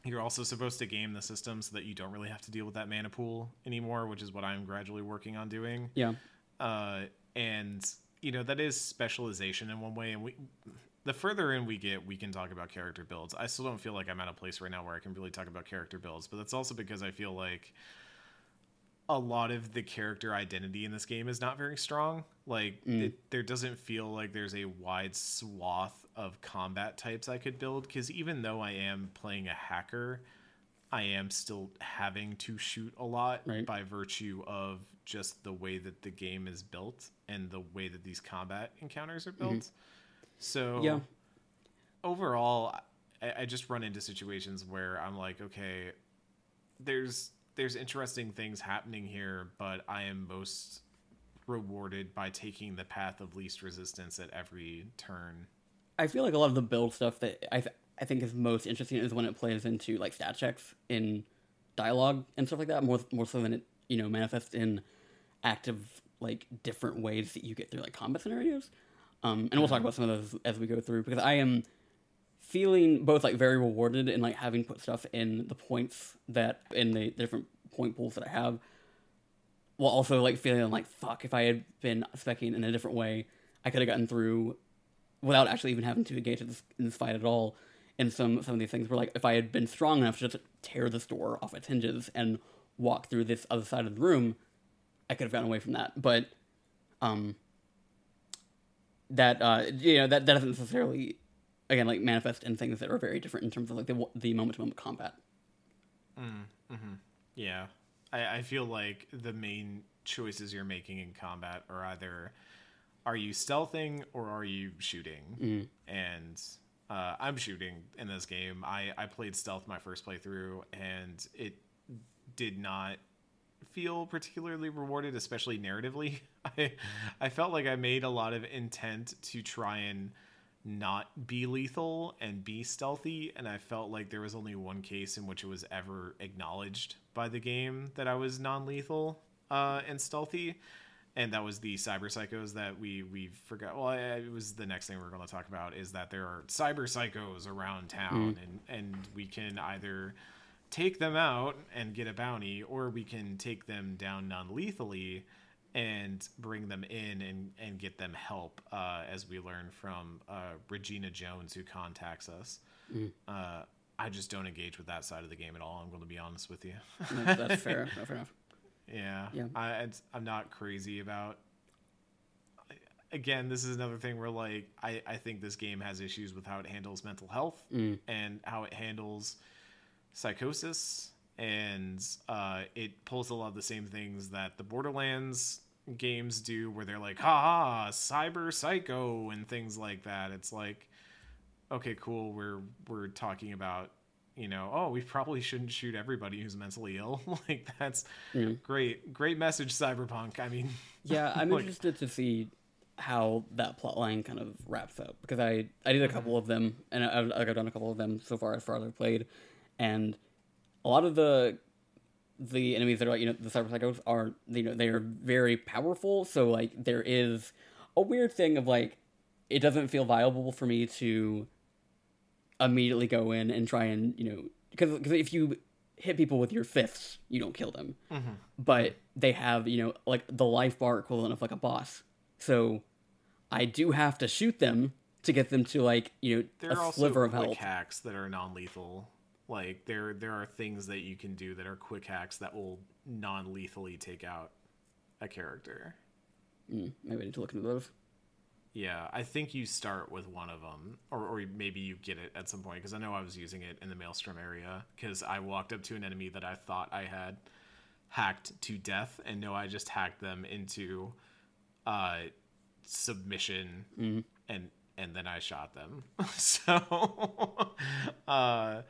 you're also supposed to game the system so that you don't really have to deal with that mana pool anymore which is what i'm gradually working on doing. Yeah, uh, and you know that is specialization in one way and we the further in we get we can talk about character builds i still don't feel like i'm at a place right now where i can really talk about character builds but that's also because i feel like a lot of the character identity in this game is not very strong like mm. it, there doesn't feel like there's a wide swath of combat types i could build because even though i am playing a hacker I am still having to shoot a lot Right. by virtue of just the way that the game is built and the way that these combat encounters are mm-hmm. built. So yeah, overall, I, I just run into situations where I'm like, okay, there's there's interesting things happening here, but I am most rewarded by taking the path of least resistance at every turn. I feel like a lot of the build stuff that I th- I think is most interesting is when it plays into like stat checks in dialogue and stuff like that more more so than it you know manifests in active like different ways that you get through like combat scenarios. Um, and we'll talk about some of those as we go through because I am feeling both like very rewarded in like having put stuff in the points that in the different point pools that I have, while also like feeling like fuck if I had been specking in a different way, I could have gotten through without actually even having to engage in this, in this fight at all. And some some of these things were like if I had been strong enough to just tear this door off its hinges and walk through this other side of the room, I could have gotten away from that. But um, that uh, you know that that doesn't necessarily again like manifest in things that are very different in terms of like the the moment to moment combat. Yeah, I, I feel like the main choices you're making in combat are either are you stealthing or are you shooting? And uh, I'm shooting in this game. I, I played stealth my first playthrough, and it did not feel particularly rewarded, especially narratively. I I felt like I made a lot of intent to try and not be lethal and be stealthy, and I felt like there was only one case in which it was ever acknowledged by the game that I was non-lethal uh, and stealthy, and that was the cyber psychos that we we forgot. Well, I- it was the next thing we are going to talk about is that there are cyber psychos around town, and and we can either take them out and get a bounty, or we can take them down non-lethally and bring them in and, and get them help, uh, as we learn from uh, Regina Jones, who contacts us. Uh, I just don't engage with that side of the game at all. I'm going to be honest with you. That's, that's fair. fair enough. yeah, Yeah. I, it's, I'm not crazy about. Again, this is another thing where like I, I think this game has issues with how it handles mental health and how it handles psychosis and uh, it pulls a lot of the same things that the borderlands games do where they're like ha ha cyber psycho and things like that. It's like okay cool we're we're talking about you know oh we probably shouldn't shoot everybody who's mentally ill. Like that's great great message cyberpunk. I mean Yeah, I'm Like- interested to see how that plot line kind of wraps up because I I did a couple of them and I, I've, I've done a couple of them so far as far as I've played, and a lot of the the enemies that are like you know the cyber psychos are you know they are very powerful. So like there is a weird thing of like it doesn't feel viable for me to immediately go in and try and you know because because if you hit people with your fists you don't kill them. Mm-hmm. But they have you know like the life bar equivalent of like a boss. So i do have to shoot them to get them to like you know there a sliver of health. hacks that are non-lethal like there there are things that you can do that are quick hacks that will non-lethally take out a character Mm, maybe i need to look into those Yeah, I think you start with one of them, or, or maybe you get it at some point. Because I know I was using it in the Maelstrom area. Because I walked up to an enemy that I thought I had hacked to death, and no, I just hacked them into uh, submission, and and then I shot them. so, uh,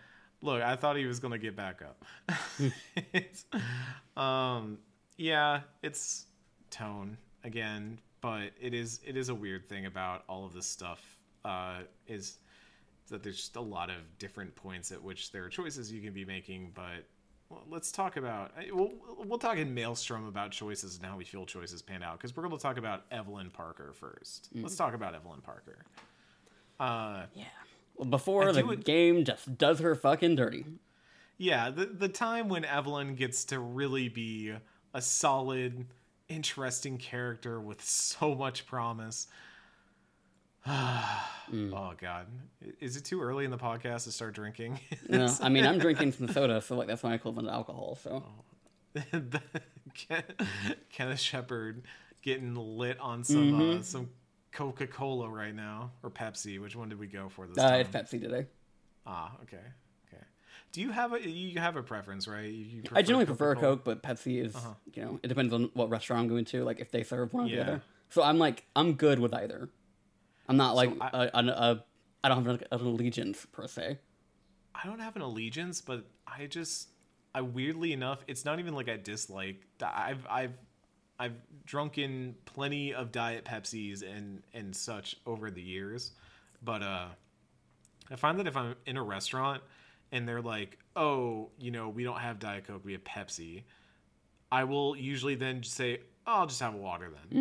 look, I thought he was gonna get back up. It's- um, yeah, it's tone again, but it is it is a weird thing about all of this stuff. Uh, is that there's just a lot of different points at which there are choices you can be making, but well, let's talk about we'll, we'll talk in Maelstrom about choices and how we feel choices pan out because we're going to talk about Evelyn Parker first. Let's talk about Evelyn Parker. Uh, yeah before the game just does her fucking dirty. Yeah, the the time when Evelyn gets to really be a solid, interesting character with so much promise. Oh god, is it too early in the podcast to start drinking? no i mean i'm drinking some soda so like that's my equivalent to alcohol so. Ken- Kenneth Shepard getting lit on some uh, some Coca Cola right now or Pepsi. Which one did we go for this uh, time? pepsi today ah, okay, okay. Do you have a you have a preference, right? You, you I generally prefer Coca-Cola? Coke, but Pepsi is, you know, it depends on what restaurant I'm going to, like if they serve one or Yeah. the other. So I'm like, I'm good with either. I'm not like I- a, a, a, I don't have an, an allegiance per se. I don't have an allegiance, but I just I weirdly enough, it's not even like I dislike. I've I've I've drunken plenty of diet Pepsis and and such over the years, but uh I find that if I'm in a restaurant and they're like, "Oh, you know, we don't have diet coke, we have Pepsi." I will usually then say, oh, I'll just have water then.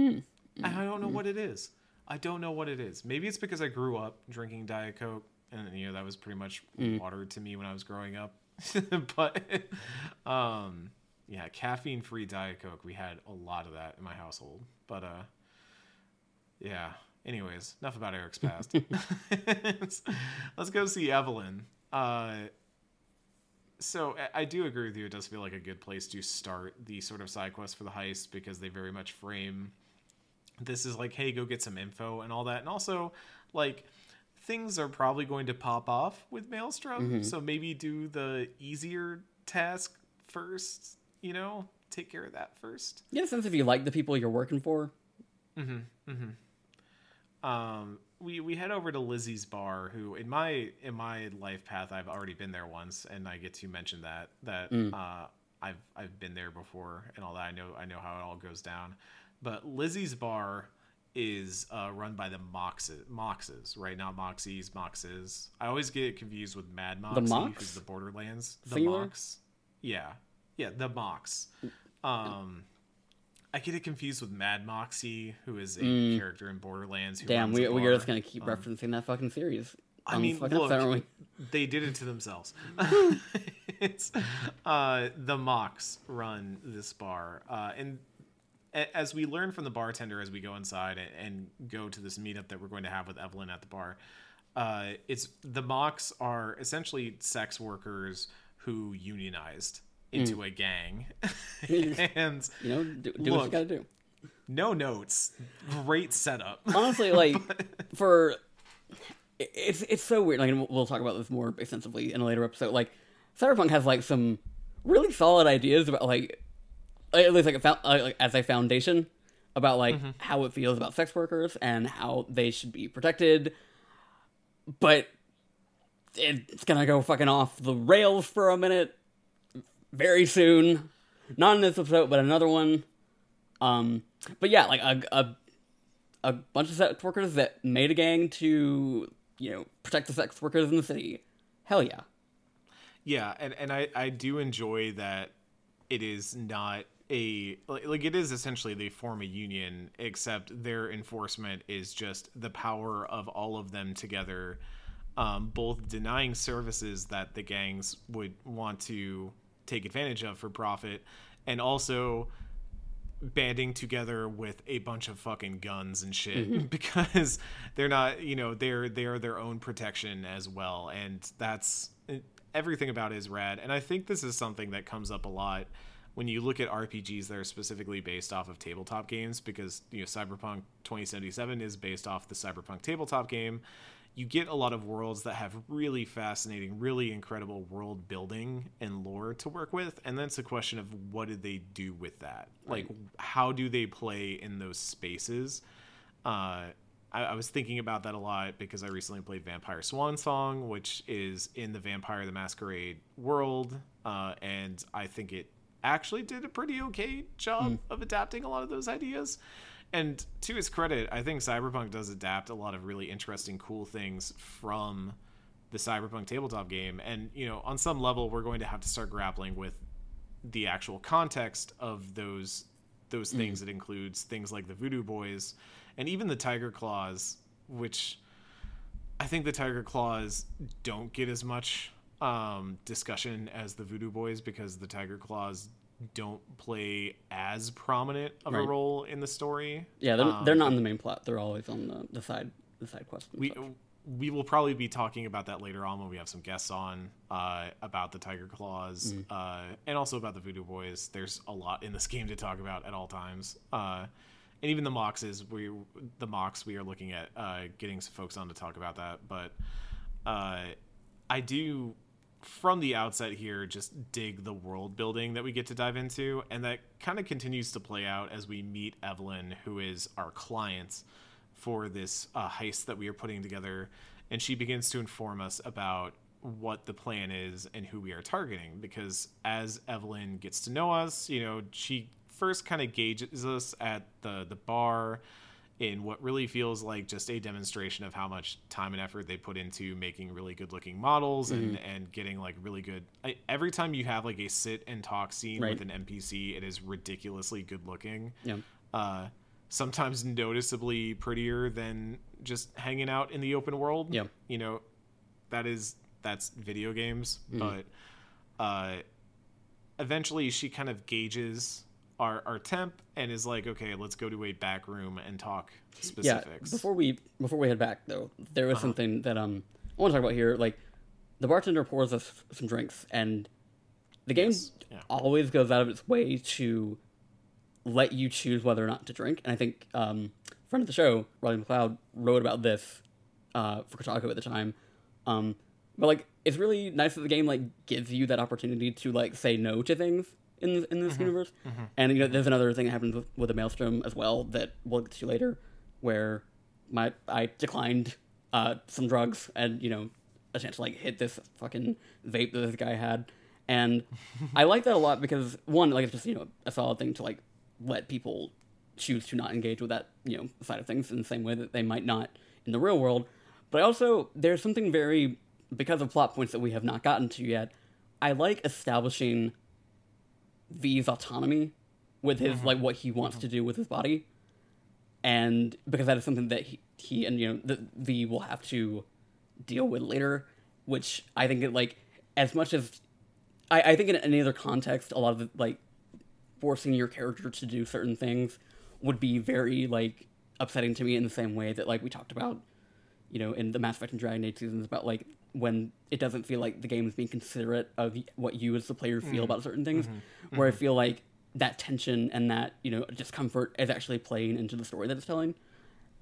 And I don't know what it is. I don't know what it is. Maybe it's because I grew up drinking Diet Coke, and you know that was pretty much water to me when I was growing up. but um, yeah, caffeine-free Diet Coke. We had a lot of that in my household. But uh, yeah. Anyways, enough about Eric's past. Let's go see Evelyn. Uh, so I- do agree with you. It does feel like a good place to start the sort of side quest for the heist because they very much frame this is like, hey, go get some info and all that, and also like things are probably going to pop off with Maelstrom, so maybe do the easier task first. You know, take care of that first. You get a sense if you like the people you're working for. Mhm mhm um we we head over to Lizzie's bar who in my in my life path I've already been there once and I get to mention that that uh I've I've been there before and all that I know I know how it all goes down but Lizzie's bar is uh, run by the Moxes, Moxes, right? Not Moxies, Moxes. I always get confused with Mad Moxie, Mox? who's the Borderlands. The Singular? Mox. Yeah. Yeah, the Mox. Um, I get it confused with Mad Moxie, who is a character in Borderlands. Who Mm. Damn, we, we are just gonna keep referencing that fucking series. I mean, fucking look, episode, they did it to themselves. it's uh, the Mox run this bar, uh, and as we learn from the bartender as we go inside and, and go to this meetup that we're going to have with Evelyn at the bar, uh, it's the Mox are essentially sex workers who unionized into a gang, and You know, do, do what you Look. gotta do. no notes, great setup. honestly like for it's it's so weird like and we'll- talk about this more extensively in a later episode like cyberpunk has like some really solid ideas about like at least like, a uh, like as a foundation about like how it feels about sex workers and how they should be protected but it's gonna go fucking off the rails for a minute very soon not in this episode but another one um but yeah like a, a a bunch of sex workers that made a gang to, you know, protect the sex workers in the city. Hell yeah. Yeah, and and I I do enjoy that it is not a like, it is essentially they form a union except their enforcement is just the power of all of them together um, both denying services that the gangs would want to take advantage of for profit and also banding together with a bunch of fucking guns and shit. Mm-hmm. Because they're not you know they're they're their own protection as well. And that's eh, everything about it is rad. And i think this is something that comes up a lot when you look at rpgs that are specifically based off of tabletop games because you know cyberpunk 2077 is based off the cyberpunk tabletop game you get a lot of worlds that have really fascinating, really incredible world building and lore to work with. And then it's a question of what did they do with that? Like, how do they play in those spaces? Uh, I, I was thinking about that a lot because I recently played Vampire Swansong, which is in the Vampire the Masquerade world. Uh, and I think it actually did a pretty okay job of adapting a lot of those ideas. And to his credit, I think Cyberpunk does adapt a lot of really interesting, cool things from the Cyberpunk tabletop game. And, you know, on some level, we're going to have to start grappling with the actual context of those those things. It includes things like the Voodoo Boys and even the Tiger Claws, which I think the Tiger Claws don't get as much um, discussion as the Voodoo Boys because the Tiger Claws don't play as prominent of a role in the story. Yeah, they're, Um, they're not in the main plot. They're always on the, the side the side quest. we such. we will probably be talking about that later on when we have some guests on uh, about the Tiger Claws uh, and also about the Voodoo Boys. There's a lot in this game to talk about at all times, uh, and even the Moxes. We the Mox we are looking at uh, getting some folks on to talk about that, but uh, I do from the outset here just dig the world building that we get to dive into and that kind of continues to play out as we meet evelyn who is our client for this uh, heist that we are putting together and she begins to inform us about what the plan is and who we are targeting because as evelyn gets to know us you know she first kind of gauges us at the the bar in what really feels like just a demonstration of how much time and effort they put into making really good looking models and and getting like really good I, every time you have like a sit and talk scene Right. with an npc it is ridiculously good looking Yeah. uh, sometimes noticeably prettier than just hanging out in the open world. Yeah. you know, that is that's video games, but uh, eventually she kind of gauges our our temp and is like, okay, let's go to a back room and talk specifics. Yeah. Before we before we head back though, there was something that um I want to talk about here. Like the bartender pours us some drinks, and the game Yes, yeah. always goes out of its way to let you choose whether or not to drink. And I think um, friend of the show, Riley MacLeod, wrote about this uh, for Kotaku at the time. Um, but like, it's really nice that the game like gives you that opportunity to like say no to things in in this universe. And you know, there's another thing that happens with, with the Maelstrom as well that we'll get to later, where my I declined uh, some drugs and you know a chance to like hit this fucking vape that this guy had, and I like that a lot because one, like it's just you know a solid thing to like let people choose to not engage with that you know side of things in the same way that they might not in the real world. But also there's something very because of plot points that we have not gotten to yet. I like establishing V's autonomy with his mm-hmm. like what he wants to do with his body, and because that is something that he, he and you know the V will have to deal with later, which I think it like as much as I, I think in any other context, a lot of the, like forcing your character to do certain things would be very like upsetting to me in the same way that like we talked about, you know, in the Mass Effect and Dragon Age seasons about like when it doesn't feel like the game is being considerate of what you as the player feel mm. about certain things, mm-hmm. where I mm-hmm. feel like that tension and that you know discomfort is actually playing into the story that it's telling,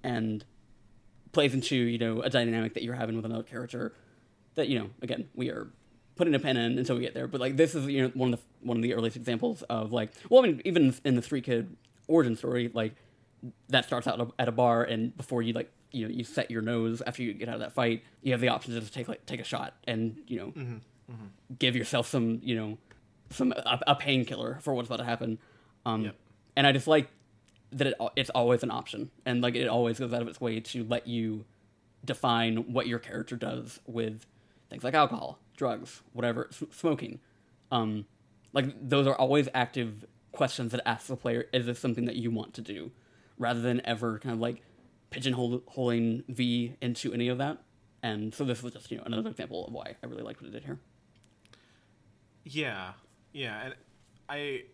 and plays into you know a dynamic that you're having with another character that you know again we are putting a pen in until we get there. But like this is you know one of the one of the earliest examples of like well i mean even in the street kid origin story like that starts out at a bar and before you like you know you set your nose after you get out of that fight you have the option to just take like take a shot and you know give yourself some you know some a, a painkiller for what's about to happen. Um Yep. and i just like that it, it's always an option. And like it always goes out of its way to let you define what your character does with things like alcohol drugs whatever s- smoking. Um like those are always active questions that ask the player is this something that you want to do? Rather than ever kind of like pigeonholing v into any of that and so this was just you know another example of why i really liked what it did here Yeah, yeah, and I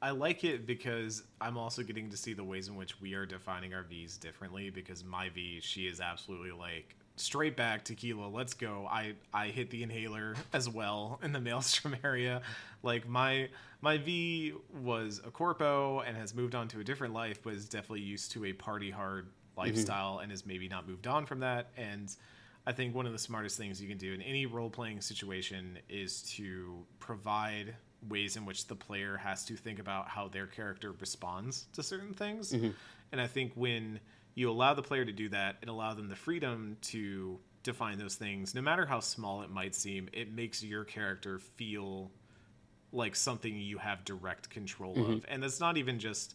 I like it because I'm also getting to see the ways in which we are defining our V's differently. Because my V, she is absolutely like straight back tequila. Let's go. I I hit the inhaler as well in the maelstrom area. Like my my V was a corpo and has moved on to a different life, but is definitely used to a party hard Mm-hmm. lifestyle and has maybe not moved on from that and. I think one of the smartest things you can do in any role playing situation is to provide ways in which the player has to think about how their character responds to certain things. Mm-hmm. And I think when you allow the player to do that and allow them the freedom to define those things, no matter how small it might seem, it makes your character feel like something you have direct control mm-hmm. of. And that's not even just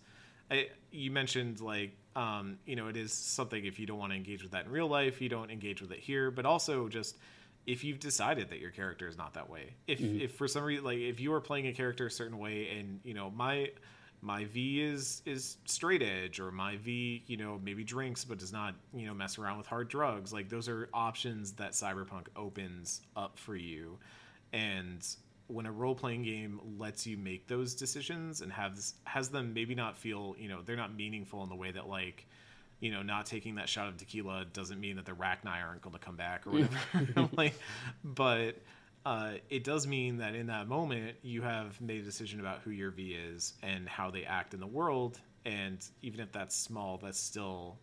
I, you mentioned like um, you know it is something if you don't want to engage with that in real life you don't engage with it here but also just if you've decided that your character is not that way if if for some reason like if you are playing a character a certain way and you know my my v is is straight edge or my v you know maybe drinks but does not you know mess around with hard drugs like those are options that cyberpunk opens up for you. And when a role playing game lets you make those decisions and has has them maybe not feel you know they're not meaningful in the way that like you know not taking that shot of tequila doesn't mean that the Rachni aren't going to come back or whatever. Like but uh, it does mean that in that moment you have made a decision about who your V is and how they act in the world and even if that's small that's still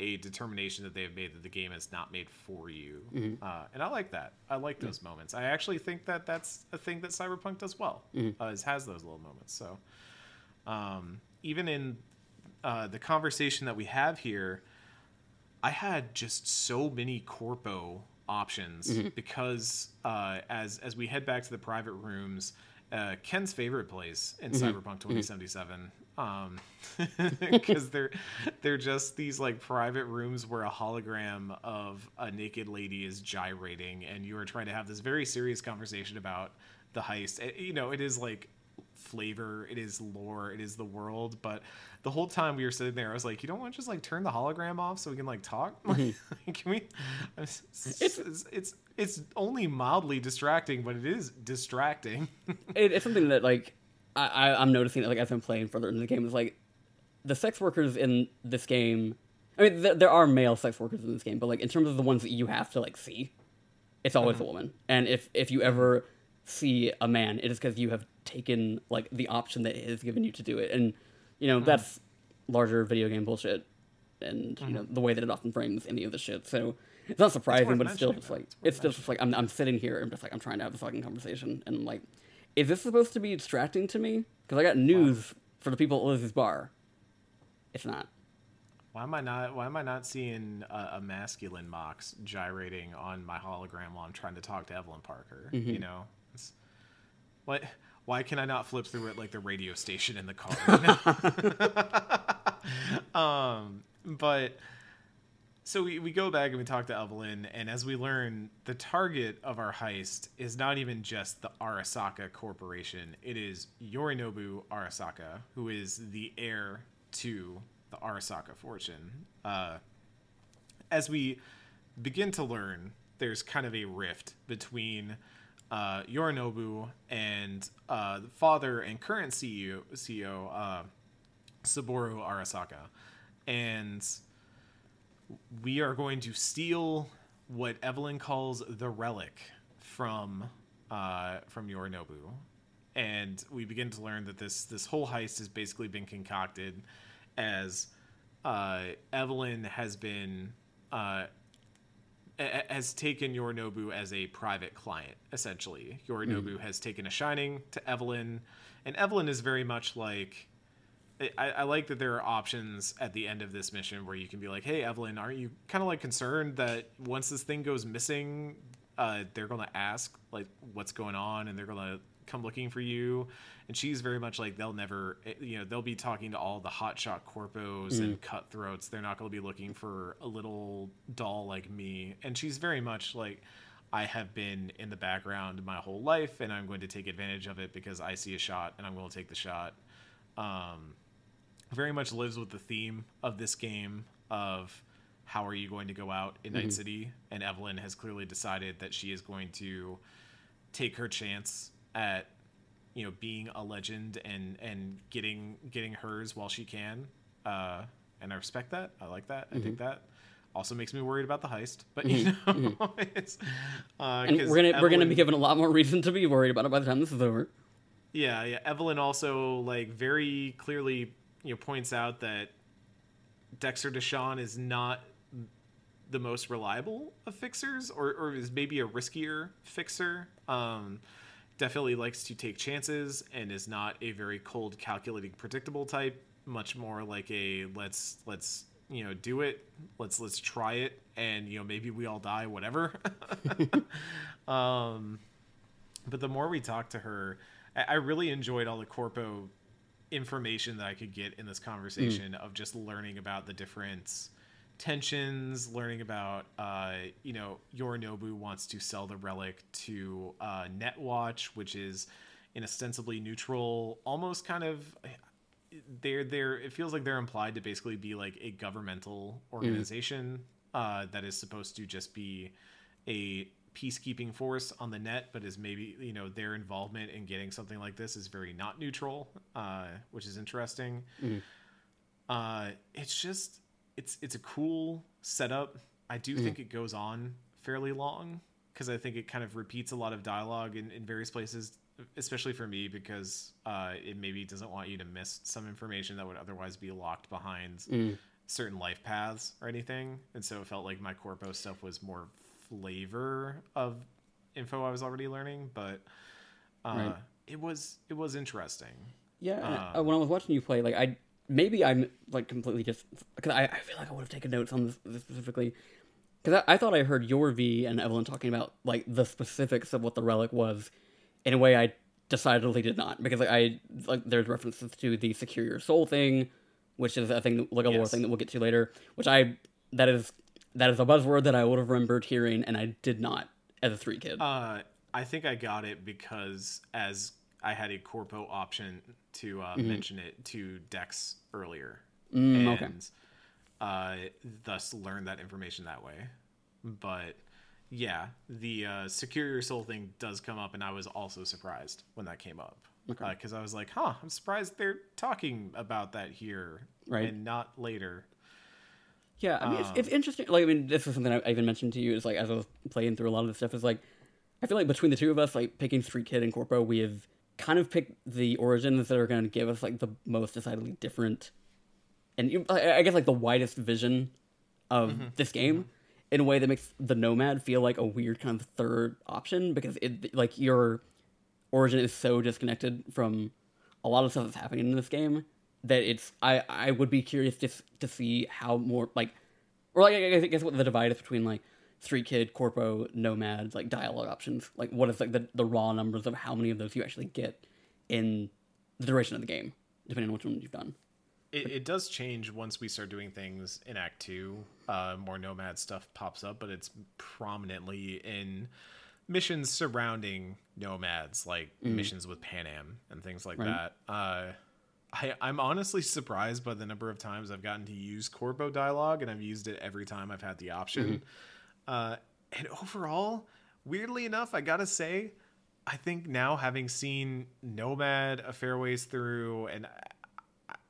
a determination that they have made that the game is not made for you. Uh, and i like that. I like those moments. I actually think that that's a thing that cyberpunk does well uh, is has those little moments. So um, even in uh, the conversation that we have here i had just so many corpo options because uh, as as we head back to the private rooms uh, ken's favorite place in cyberpunk 2077 um because they're they're just these like private rooms where a hologram of a naked lady is gyrating and you are trying to have this very serious conversation about the heist Eh, you know it is like flavor, it is lore, it is the world. But the whole time we were sitting there, I was like, you don't want to just like turn the hologram off so we can like talk? Can we? It's, it's, it's it's only mildly distracting, but it is distracting. it, it's something that like I, I I'm noticing that like as I'm playing further into the game is like the sex workers in this game. I mean, there, there are male sex workers in this game, but like in terms of the ones that you have to like see, it's always a woman. And if if you ever see a man, it is because you have taken like the option that it has given you to do it, and you know that's larger video game bullshit, and you know the way that it often frames any of the shit. So it's not surprising, worth but it's still just like It's it's still just like I'm I'm sitting here and just like I'm trying to have this fucking conversation, and like, is this supposed to be distracting to me? Because I got news for the people at Lizzie's bar. It's not. Why am I not? Why am I not seeing a, a masculine Mox gyrating on my hologram while I'm trying to talk to Evelyn Parker? You know, it's, what? Why can I not flip through it like the radio station in the car? um, but so we, we go back and we talk to Evelyn, and as we learn, the target of our heist is not even just the Arasaka Corporation. It is Yorinobu Arasaka, who is the heir to the Arasaka fortune. Uh, as we begin to learn, there's kind of a rift between uh, Yorinobu and uh, the father and current CEO, CEO uh, Saburo Arasaka. And we are going to steal what Evelyn calls the relic from uh, from Yorinobu, and we begin to learn that this this whole heist has basically been concocted as uh, Evelyn has been uh, a- has taken Yorinobu as a private client. Essentially, Yorinobu has taken a shining to Evelyn, and Evelyn is very much like. I, I like that there are options at the end of this mission where you can be like, "Hey, Evelyn, aren't you kind of like concerned that once this thing goes missing, uh, they're gonna ask like what's going on, and they're gonna come looking for you?" And she's very much like, "They'll never, eh, you know, they'll be talking to all the hotshot corpos and cutthroats. They're not gonna be looking for a little doll like me." And she's very much like. I have been in the background my whole life, and I'm going to take advantage of it because I see a shot, and I'm going to take the shot. Um, very much lives with the theme of this game of how are you going to go out in Night City, and Evelyn has clearly decided that she is going to take her chance at you know being a legend and and getting getting hers while she can. Uh, and I respect that. I like that. I think that. Also makes me worried about the heist, but you know, it's uh, And we're gonna we're gonna be given a lot more reason to be worried about it by the time this is over. Yeah, yeah. Evelyn also like very clearly you know points out that Dexter Deshawn is not the most reliable of fixers, or or is maybe a riskier fixer. Um, definitely likes to take chances and is not a very cold, calculating, predictable type. Much more like a let's let's you know do it. Let's let's try it, and you know maybe we all die, whatever. um, but the more we talk to her, I, I really enjoyed all the corpo information that I could get in this conversation of just learning about the different tensions, learning about, uh, you know, Yorinobu wants to sell the relic to uh, Netwatch, which is an ostensibly neutral, almost kind of. They're they're. It feels like they're implied to basically be like a governmental organization uh, that is supposed to just be a peacekeeping force on the net, but is maybe you know their involvement in getting something like this is very not neutral, uh, which is interesting. Uh, it's just it's it's a cool setup. I do think it goes on fairly long because I think it kind of repeats a lot of dialogue in, in various places, especially for me because uh, it maybe doesn't want you to miss some information that would otherwise be locked behind certain life paths or anything. And so it felt like my corpo stuff was more flavor of info I was already learning, but uh, Right. it was it was interesting. Yeah, uh, Um, when I was watching you play, like I maybe I'm like completely just because I, I feel like I would have taken notes on this, this specifically because I, I thought I heard your V and Evelyn talking about like the specifics of what the relic was in a way I decidedly did not because like, I like there's references to the secure your soul thing, which is a thing like a lore thing that we'll get to later, which I that is that is a buzzword that I would have remembered hearing and I did not as a Street Kid. Uh, I think I got it because as I had a corpo option to uh, mention it to Dex earlier, Mm, and okay. uh, thus learned that information that way. But yeah, the uh, secure your soul thing does come up, and I was also surprised when that came up because I was like, "Huh, I'm surprised they're talking about that here Right. and not later." Yeah, I mean, it's, Um, it's interesting. Like, I mean, this is something I, I even mentioned to you. Is like as I was playing through a lot of this stuff, is like I feel like between the two of us, like picking Street Kid and Corpo, we have kind of picked the origins that are going to give us like the most decidedly different, and I, I guess like the widest vision of Mm-hmm. this game in a way that makes the Nomad feel like a weird kind of third option because it like your origin is so disconnected from a lot of stuff that's happening in this game that it's I I would be curious to to see how more like or like I guess what the divide is between like Street Kid, Corpo, Nomad, like dialogue options. Like what is like the the raw numbers of how many of those you actually get in the duration of the game, depending on which one you've done. It, it does change once we start doing things in Act Two. Uh, more nomad stuff pops up, but it's prominently in missions surrounding nomads, like missions with Panam and things like Right. that. Uh, I, I'm honestly surprised by the number of times I've gotten to use Corpo dialogue, and I've used it every time I've had the option. Uh, and overall, weirdly enough, I gotta say, I think now having seen Nomad a fair ways through, and I-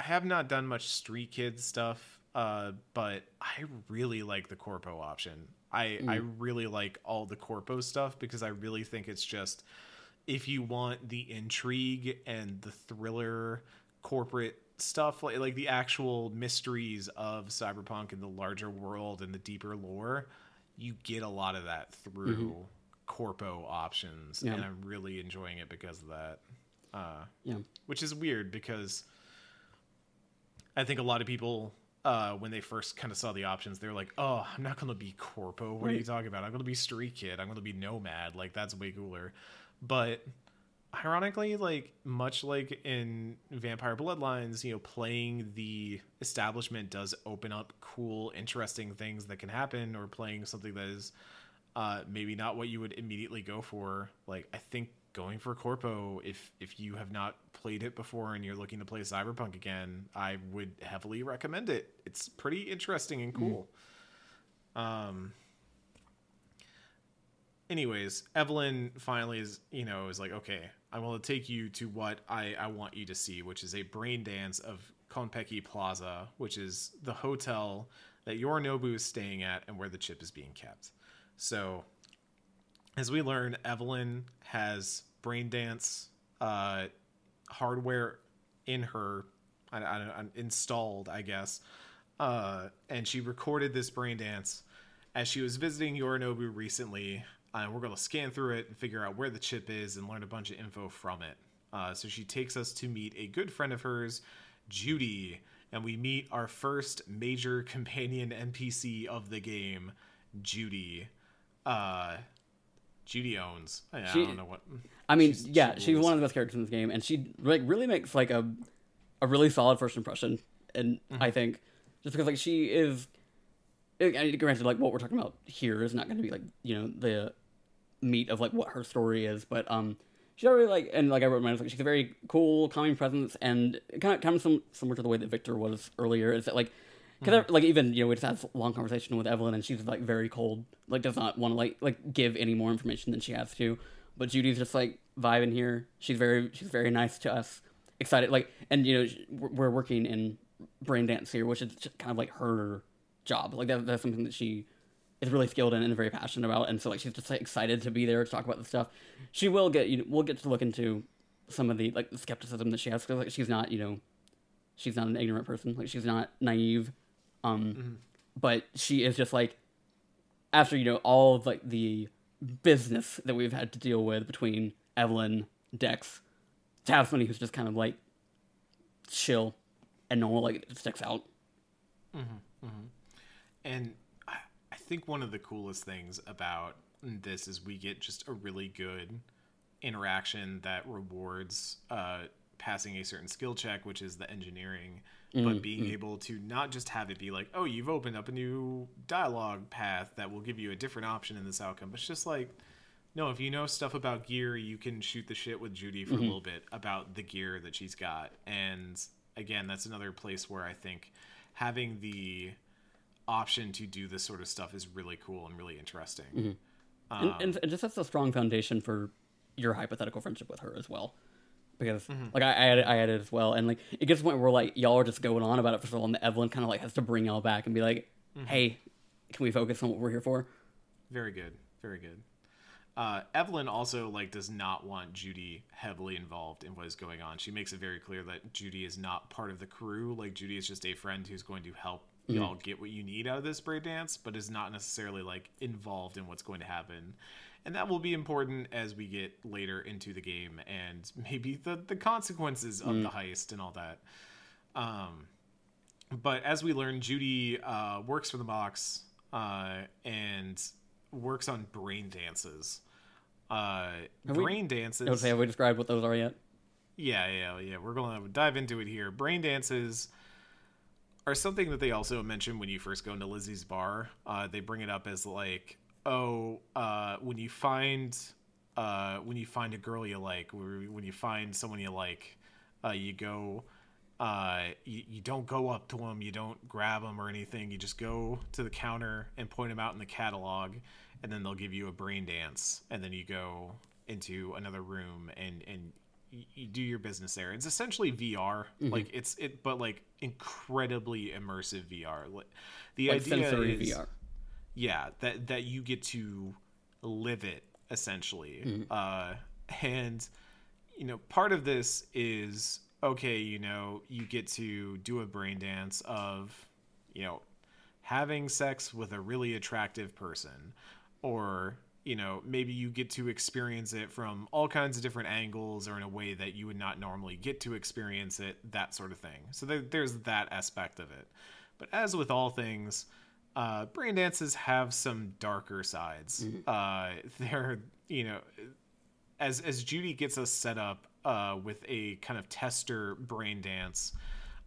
have not done much Street Kid stuff, uh, but I really like the Corpo option. I I really like all the Corpo stuff because I really think it's just if you want the intrigue and the thriller corporate stuff like, like the actual mysteries of cyberpunk and the larger world and the deeper lore you get a lot of that through corpo options Yeah. and i'm really enjoying it because of that uh, Yeah. which is weird because i think a lot of people uh, when they first kind of saw the options they were like oh i'm not going to be corpo. What are you talking about? I'm going to be street kid. I'm going to be nomad. Like that's way cooler. But ironically like much like in vampire bloodlines you know playing the establishment does open up cool interesting things that can happen or playing something that is uh maybe not what you would immediately go for. Like i think going for corpo if if you have not played it before and you're looking to play cyberpunk again i would heavily recommend it. It's pretty interesting and cool. Um anyways, Evelyn finally is, you know, is like, okay, I will take you to what I, I want you to see, which is a brain dance of Konpeki Plaza, which is the hotel that Yorinobu is staying at and where the chip is being kept. So, as we learn, Evelyn has brain dance uh, hardware in her, I, I, I, installed, I guess, uh, and she recorded this brain dance as she was visiting Yorinobu recently. Uh, we're going to scan through it and figure out where the chip is and learn a bunch of info from it. Uh, so she takes us to meet a good friend of hers, Judy, and we meet our first major companion NPC of the game, Judy. Uh, Judy owns. I, She- I don't know what. I mean, She's- yeah, she she's one of the best characters in this game, and she like really makes like a a really solid first impression. And Mm-hmm. I think just because like she is, I mean, granted, like what we're talking about here is not going to be like you know the meat of like what her story is, but um, she's already like and like I wrote in my notes, like she's a very cool, calming presence, and kind of kind of some, similar to the way that Victor was earlier. Is that like because like even you know we just had this long conversation with Evelyn and she's like very cold, like does not want to like like give any more information than she has to. But Judy's just like vibing here. She's very she's very nice to us, excited like and you know we're we're working in brain dance here, which is just kind of like her job. Like that, that's something that she is really skilled in and very passionate about, and so like she's just like excited to be there to talk about this stuff. She will get you know, we'll get to look into some of the like the skepticism that she has because like she's not you know she's not an ignorant person. Like she's not naive. Um mm-hmm. but she is just like after you know all of like the business that we've had to deal with between evelyn dex to have somebody who's just kind of like chill and normal like it sticks out. Mm-hmm. Mm-hmm. And I, I think one of the coolest things about this is we get just a really good interaction that rewards uh, passing a certain skill check, which is the engineering, but mm, being mm. able to not just have it be like, oh, you've opened up a new dialogue path that will give you a different option in this outcome, but it's just like, no, if you know stuff about gear, you can shoot the shit with Judy for a mm-hmm. little bit about the gear that she's got. And again, that's another place where I think having the option to do this sort of stuff is really cool and really interesting. Mm-hmm. Um, and, and just sets a strong foundation for your hypothetical friendship with her as well. Because mm-hmm. like I, I added, I added as well, and like it gets to the point where like y'all are just going on about it for so long that Evelyn kind of like has to bring y'all back and be like, mm-hmm. "Hey, can we focus on what we're here for?" Very good. Very good. Uh, Evelyn also like does not want Judy heavily involved in what is going on. She makes it very clear that Judy is not part of the crew. Like Judy is just a friend who's going to help y'all get what you need out of this brain dance, but is not necessarily like involved in what's going to happen. And that will be important as we get later into the game and maybe the the consequences of the heist and all that. Um, but as we learn, Judy uh, works for the Mox uh, and works on brain dances. Uh, Have we- brain dances. I would say, have we described what those are yet? Yeah, yeah, yeah. We're going to dive into it here. Brain dances are something that they also mention when you first go into Lizzie's bar. Uh, they bring it up as like, oh, uh, when you find uh, when you find a girl you like, when you find someone you like, uh, you go. Uh, you, you don't go up to them, you don't grab them or anything. You just go to the counter and point them out in the catalog, and then they'll give you a brain dance, and then you go into another room and and you, do your business there. It's essentially VR, like it's it, but like incredibly immersive VR. The Like idea is, VR. yeah, that that you get to live it essentially, uh, and you know part of this is okay. You know, you get to do a brain dance of you know having sex with a really attractive person or you know maybe you get to experience it from all kinds of different angles or in a way that you would not normally get to experience it that sort of thing. So there, there's that aspect of it. But as with all things uh, brain dances have some darker sides. Uh, they're you know as as Judy gets us set up uh, with a kind of tester brain dance,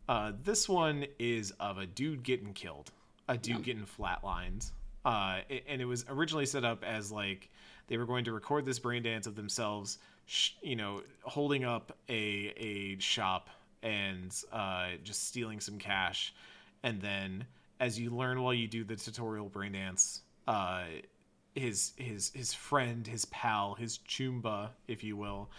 uh, this one is of a dude getting killed, a dude getting flatlined. Uh, and it was originally set up as like they were going to record this brain dance of themselves, sh- you know, holding up a a shop and uh, just stealing some cash, and then as you learn while you do the tutorial brain dance, uh, his his his friend, his pal, his choomba, if you will,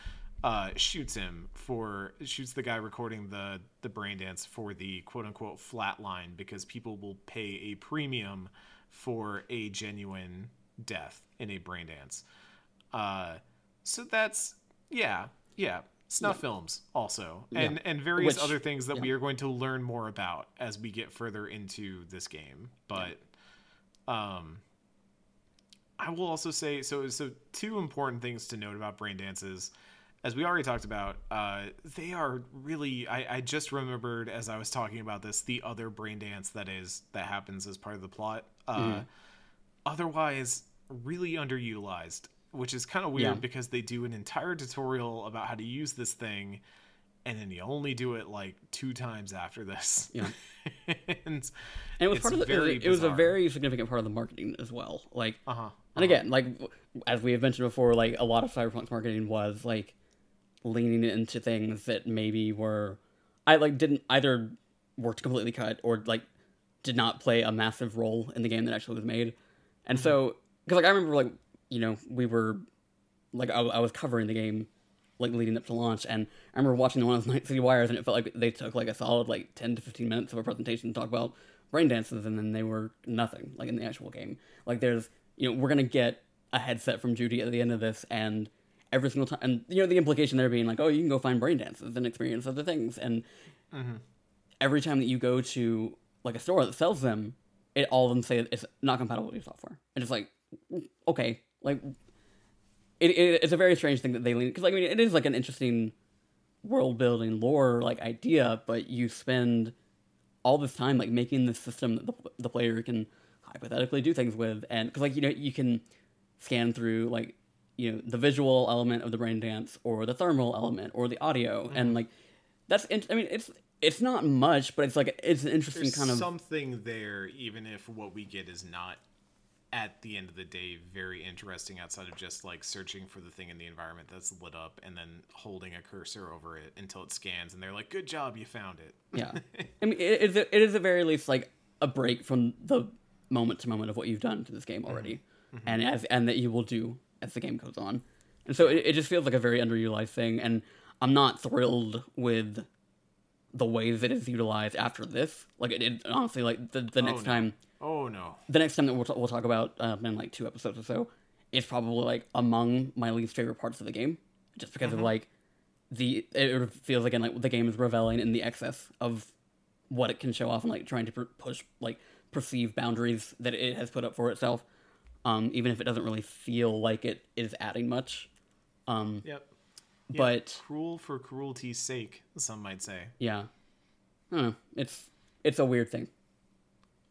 uh, shoots him for shoots the guy recording the the brain dance for the quote unquote flat line because people will pay a premium for a genuine death in a brain dance. Uh, so that's yeah yeah snuff films also and and various Which- other things that yeah. we are going to learn more about as we get further into this game but um I will also say so. So two important things to note about brain dances, as we already talked about, uh, they are really. I, I just remembered as I was talking about this the other brain dance that is that happens as part of the plot. Uh, Otherwise, really underutilized, which is kind of weird Yeah. because they do an entire tutorial about how to use this thing, and then you only do it like two times after this. Yeah. and And it was part of the, very it was a very significant part of the marketing as well. Like, uh huh. and again, like as we have mentioned before, like a lot of Cyberpunk's marketing was like leaning into things that maybe were, I like didn't either worked completely cut or like did not play a massive role in the game that actually was made. And mm-hmm. so, because like I remember like you know we were like I, I was covering the game like leading up to launch and i remember watching the one of those night city wires and it felt like they took like a solid like 10 to 15 minutes of a presentation to talk about brain dances and then they were nothing like in the actual game like there's you know we're gonna get a headset from judy at the end of this and every single time and you know the implication there being like oh you can go find brain dances and experience other things and mm-hmm. every time that you go to like a store that sells them it all of them say it's not compatible with your software. And it's like okay like it, it it's a very strange thing that they lean because like I mean it is like an interesting world building lore like idea, but you spend all this time like making this system that the, the player can hypothetically do things with, and because like you know you can scan through like you know the visual element of the brain dance or the thermal element or the audio, and mm-hmm. like that's in- I mean it's it's not much, but it's like it's an interesting There's kind of something there, even if what we get is not at the end of the day very interesting outside of just like searching for the thing in the environment that's lit up and then holding a cursor over it until it scans and they're like good job you found it. Yeah, I mean, it is it is at very least like a break from the moment to moment of what you've done to this game already, mm-hmm. Mm-hmm. and as and that you will do as the game goes on, and so it, it just feels like a very underutilized thing, and I'm not thrilled with the ways it is utilized after this. Like it, it honestly, like the the next no. time oh no the next time that we'll, t- we'll talk about um, in like two episodes or so it's probably like among my least favorite parts of the game just because of like the it feels again like the game is reveling in the excess of what it can show off and like trying to pr- push like perceived boundaries that it has put up for itself um even if it doesn't really feel like it is adding much. Um yep. But cruel for cruelty's sake some might say. Yeah. I don't know. it's it's a weird thing.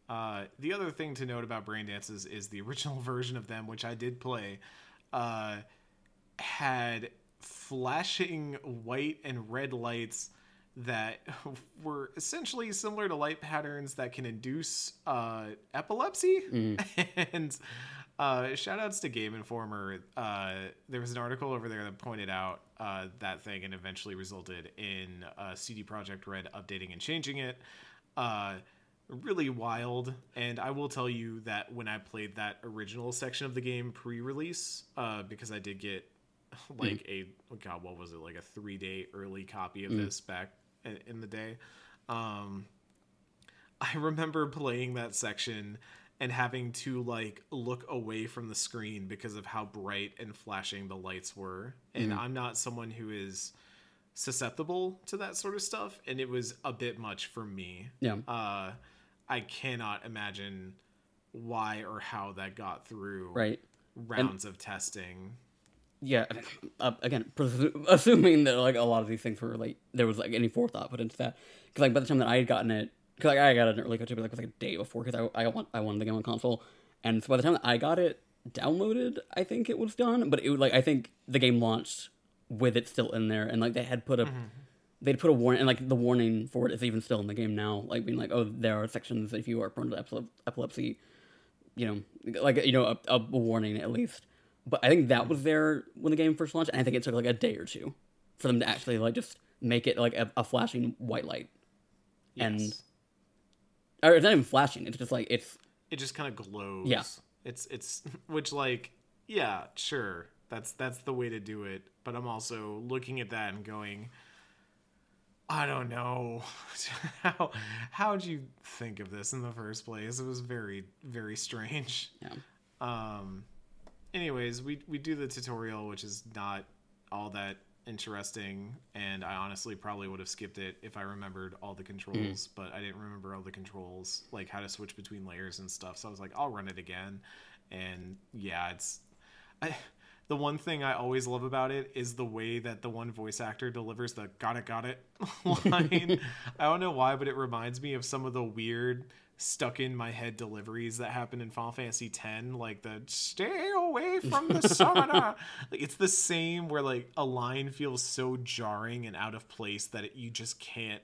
Uh, the other thing to note about Brain Dances is the original version of them, which I did play, uh, had flashing white and red lights that were essentially similar to light patterns that can induce uh, epilepsy. and uh, shout outs to Game Informer. Uh, there was an article over there that pointed out uh, that thing and eventually resulted in uh, CD Projekt Red updating and changing it. Uh, really wild. And I will tell you that when I played that original section of the game pre-release, uh, because I did get like a oh god, what was it like a three day early copy of this back in, in the day. Um, I remember playing that section and having to like look away from the screen because of how bright and flashing the lights were. And I'm not someone who is susceptible to that sort of stuff, and it was a bit much for me. yeah Uh, I cannot imagine why or how that got through right rounds of testing. yeah uh, again presu- assuming that like a lot of these things were like there was like any forethought put into that because like by the time that i had gotten it because like, i got it in early code like, like a day before because I, I want i wanted the game on console and so by the time that i got it downloaded i think it was done but it was like i think the game launched with it still in there and like they had put a mm-hmm. they'd put a warning and like the warning for it is even still in the game now like being like oh there are sections if you are prone to epilepsy you know, like you know, a, a warning at least. But I think that was there when the game first launched, and I think it took like a day or two for them to actually like just make it like a, a flashing white light, And- Yes. Or it's not even flashing. It's just like it's it just kind of glows. Yeah. It's it's which like yeah, sure. That's that's the way to do it, but I'm also looking at that and going I don't know. how how'd you think of this in the first place? It was very very strange. yeah, Um anyways, we we do the tutorial which is not all that interesting and I honestly probably would have skipped it if I remembered all the controls, hmm. but I didn't remember all the controls, like how to switch between layers and stuff. So I was like, I'll run it again. And yeah, it's I the one thing I always love about it is the way that the one voice actor delivers the got it, got it line. I don't know why, but it reminds me of some of the weird stuck in my head deliveries that happen in Final Fantasy X, like the stay away from the summoner. like it's the same where like a line feels so jarring and out of place that it, you just can't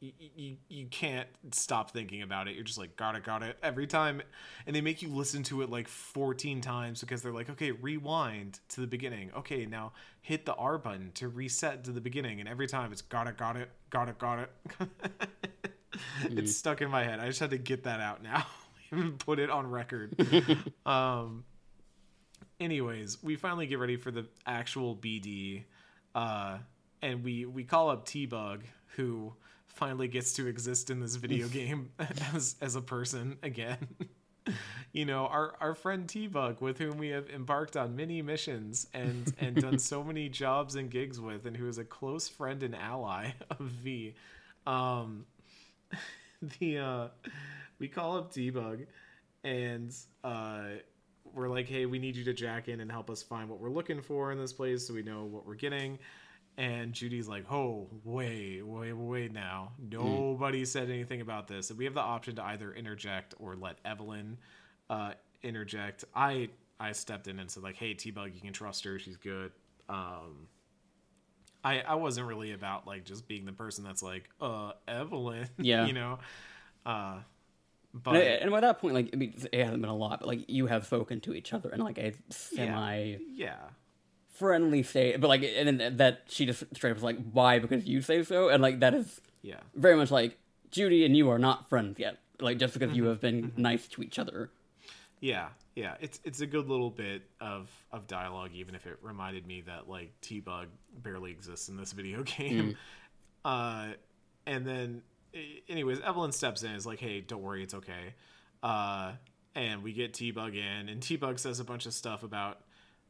you, you, you can't stop thinking about it. You're just like, got it, got it every time. And they make you listen to it like 14 times because they're like, okay, rewind to the beginning. Okay, now hit the R button to reset to the beginning. And every time it's got it, got it, got it, got it. It's stuck in my head. I just had to get that out now and put it on record. um, anyways, we finally get ready for the actual BD. Uh, and we, we call up T-Bug, who finally gets to exist in this video game as as a person again. you know, our our friend T-Bug with whom we have embarked on many missions and and done so many jobs and gigs with and who is a close friend and ally of V. Um the uh we call up T-Bug and uh we're like, hey, we need you to jack in and help us find what we're looking for in this place so we know what we're getting. And Judy's like, oh, wait, wait, wait now. Nobody said anything about this. And we have the option to either interject or let Evelyn uh, interject. I I stepped in and said, like, hey, T-Bug, you can trust her. She's good. Um, I, I wasn't really about like just being the person that's like uh Evelyn Yeah. you know uh But and, and by that point, like I mean, it hasn't been a lot, but like you have spoken to each other in like a semi yeah, friendly state, but like and then that she just straight up was like, "Why? Because you say so," and like that is yeah, very much like Judy and you are not friends yet. Like just because Mm-hmm. you have been nice to each other. yeah, yeah. It's it's a good little bit of of dialogue, even if it reminded me that like T Bug barely exists in this video game. Uh, and then, anyways, Evelyn steps in, and is like, "Hey, don't worry, it's okay." Uh, and we get T Bug in, and T Bug says a bunch of stuff about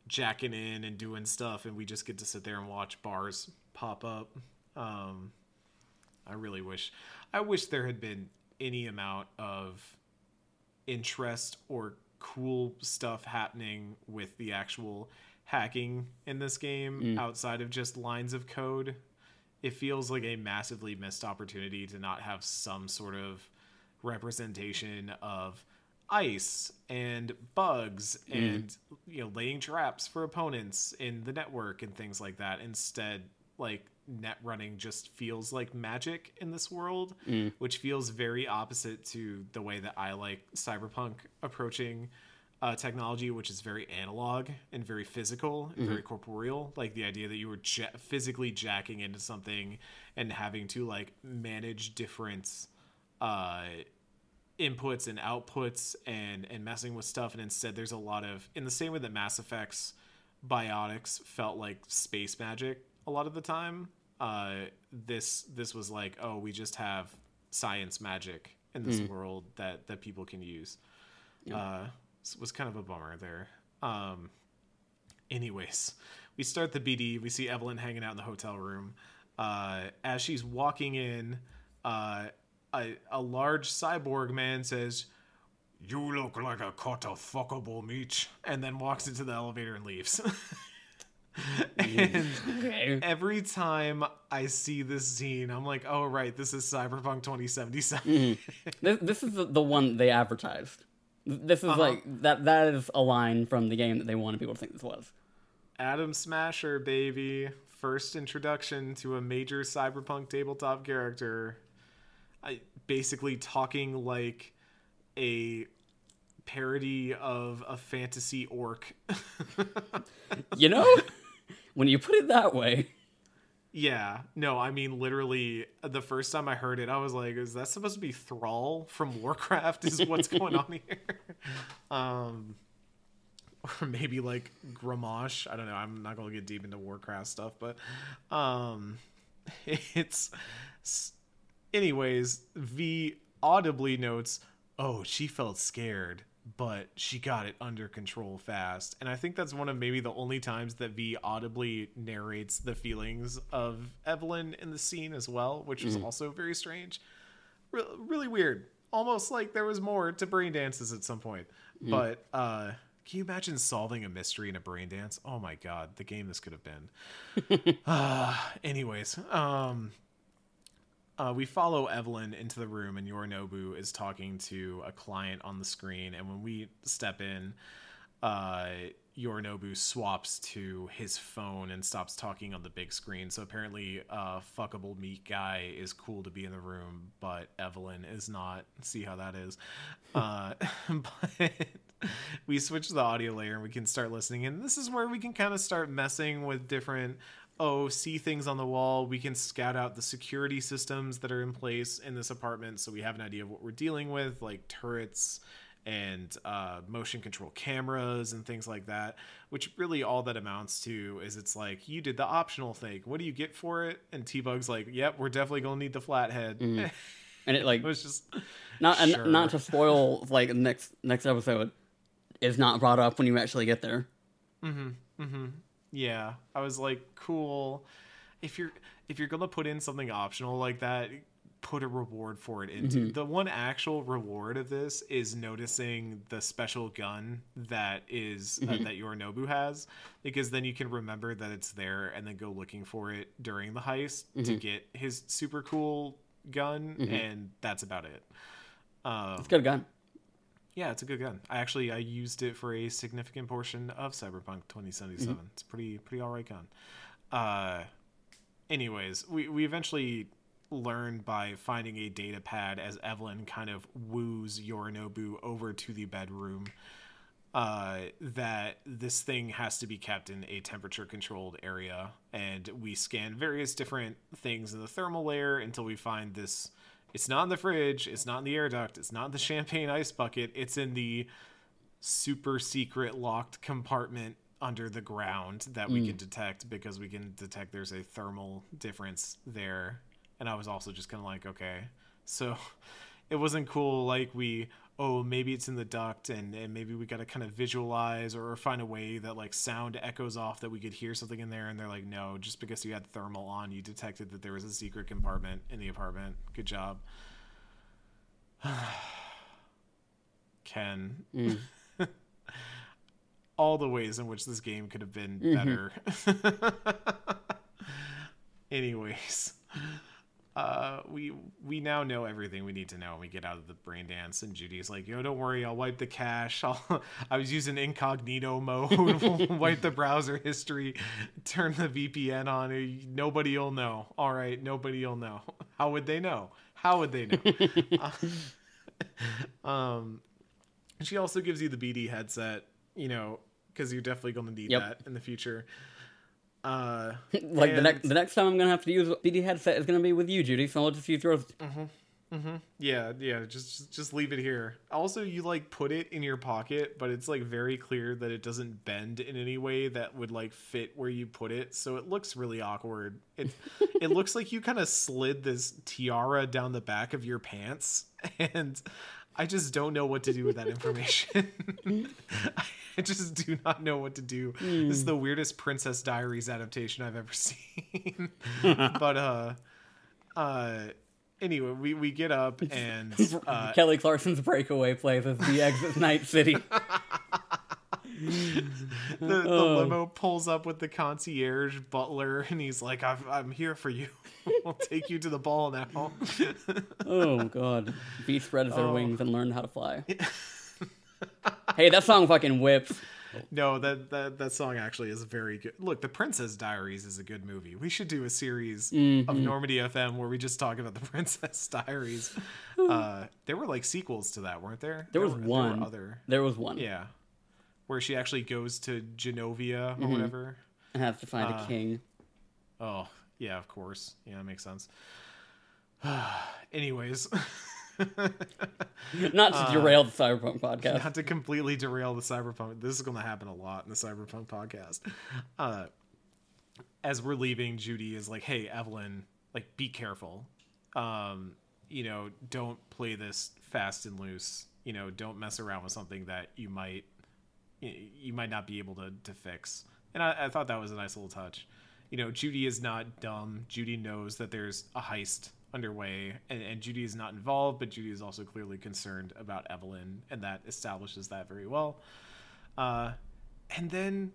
jacking in and doing stuff, and we just get to sit there and watch bars pop up. Um, I really wish, I wish there had been any amount of interest or cool stuff happening with the actual hacking in this game mm. outside of just lines of code. It feels like a massively missed opportunity to not have some sort of representation of ice and bugs mm. and you know laying traps for opponents in the network and things like that. Instead like net running just feels like magic in this world which feels very opposite to the way that i like cyberpunk approaching uh, technology which is very analog and very physical and very corporeal. Like the idea that you were ja- physically jacking into something and having to like manage different uh inputs and outputs and and messing with stuff. And instead there's a lot of in the same way that mass effects biotics felt like space magic a lot of the time uh this this was like oh we just have science magic in this world that that people can use. Uh s- was kind of a bummer there. Um anyways we start the bd we see evelyn hanging out in the hotel room. Uh as she's walking in uh a, a large cyborg man says you look like a cut of fuckable meat and then walks into the elevator and leaves and Okay. every time i see this scene i'm like oh right this is cyberpunk 2077 This, this is the, the one they advertised. This is Uh-huh. like that. That is a line from the game that they wanted people to think this was. Adam Smasher, baby. First introduction to a major cyberpunk tabletop character. I basically talking like a parody of a fantasy orc. You know, when you put it that way, yeah, no, I mean literally the first time I heard it, I was like, is that supposed to be Thrall from Warcraft? Is what's going on here? Um or maybe like Grommash. I don't know. I'm not going to get deep into Warcraft stuff, but um it's anyways, V audibly notes, "Oh, she felt scared, but she got it under control fast." And I think that's one of maybe the only times that V audibly narrates the feelings of Evelyn in the scene as well, which was also very strange. Re- really weird. Almost like there was more to brain dances at some point. But uh can you imagine solving a mystery in a brain dance? Oh my god, the game this could have been. uh, anyways, um uh, we follow Evelyn into the room, and Yorinobu is talking to a client on the screen. And when we step in, uh, Yorinobu swaps to his phone and stops talking on the big screen. So apparently, uh, fuckable meat guy is cool to be in the room, but Evelyn is not. See how that is. Uh, but we switch the audio layer and we can start listening. And this is where we can kind of start messing with different oh, see things on the wall. We can scout out the security systems that are in place in this apartment so we have an idea of what we're dealing with, like turrets and uh, motion control cameras and things like that. Which really all that amounts to is it's like, you did the optional thing. What do you get for it? And T Bug's like, yep, we're definitely going to need the flathead. Mm-hmm. and it like it was just. not and Sure. not to spoil like next next episode is not brought up when you actually get there. Mm-hmm. Mm-hmm. Yeah, I was like, cool. If you're if you're gonna put in something optional like that, put a reward for it into. The one actual reward of this is noticing the special gun that is uh, that Nobu has, because then you can remember that it's there and then go looking for it during the heist to get his super cool gun, and that's about it. Um, It's got a gun. Yeah, it's a good gun. I actually I used it for a significant portion of Cyberpunk 2077. It's pretty pretty all right gun. Uh anyways, we we eventually learn by finding a data pad as Evelyn kind of woos Yorinobu over to the bedroom uh, that this thing has to be kept in a temperature controlled area. And we scan various different things in the thermal layer until we find this. It's not in the fridge, it's not in the air duct, it's not in the champagne ice bucket, it's in the super secret locked compartment under the ground that we can mm. detect because we can detect there's a thermal difference there. And I was also just kind of like, okay. So it wasn't cool like we oh maybe it's in the duct and, and maybe we got to kind of visualize or find a way that like sound echoes off that we could hear something in there and they're like no just because you had thermal on you detected that there was a secret compartment in the apartment. Good job. Ken. Mm. all the ways in which this game could have been Mm-hmm. better. Anyways uh, we we now know everything we need to know. when We get out of the brain dance, and Judy's like, "Yo, don't worry, I'll wipe the cache. I'll, I was using incognito mode, wipe the browser history, turn the VPN on. Nobody'll know. All right, nobody'll know. How would they know? How would they know? um, she also gives you the BD headset, you know, because you're definitely going to need Yep. that in the future. Uh, like the next the next time I'm gonna have to use a BD headset is gonna be with you, Judy. So I'll just use yours. Mm-hmm. Mm-hmm. Yeah, yeah, just just- just leave it here. Also, you like put it in your pocket, but it's like very clear that it doesn't bend in any way that would like fit where you put it, so it looks really awkward. It it looks like you kind of slid this tiara down the back of your pants and I just don't know what to do with that information. I just do not know what to do. This is the weirdest Princess Diaries adaptation I've ever seen. but uh uh anyway, we we get up and uh Kelly Clarkson's breakaway plays as the exit Night City. the, the Oh. limo pulls up with the concierge butler and he's like I've, i'm here for you i'll take you to the ball now Oh god. V spreads their Oh. wings and learn how to fly. hey, that song fucking whips. no that, that that song actually is very good look the princess diaries is a good movie we should do a series Mm-hmm. of normandy fm where we just talk about the princess diaries uh there were like sequels to that weren't there There was were, one. were other There was one. yeah where she actually goes to genovia Mm-hmm. or whatever And have to find Uh, a king. Oh, yeah, of course. Yeah, that makes sense. Anyways, Not to derail the Cyberpunk podcast. not to completely derail the cyberpunk, this is going to happen a lot in the cyberpunk podcast. Uh, as we're leaving, Judy is like, "Hey, Evelyn, like, be careful. Um, you know, don't play this fast and loose. You know, don't mess around with something that you might you might not be able to to fix." And I, I thought that was a nice little touch. You know, Judy is not dumb. Judy knows that there's a heist underway, and, and Judy is not involved, but Judy is also clearly concerned about Evelyn, and that establishes that very well. Uh, and then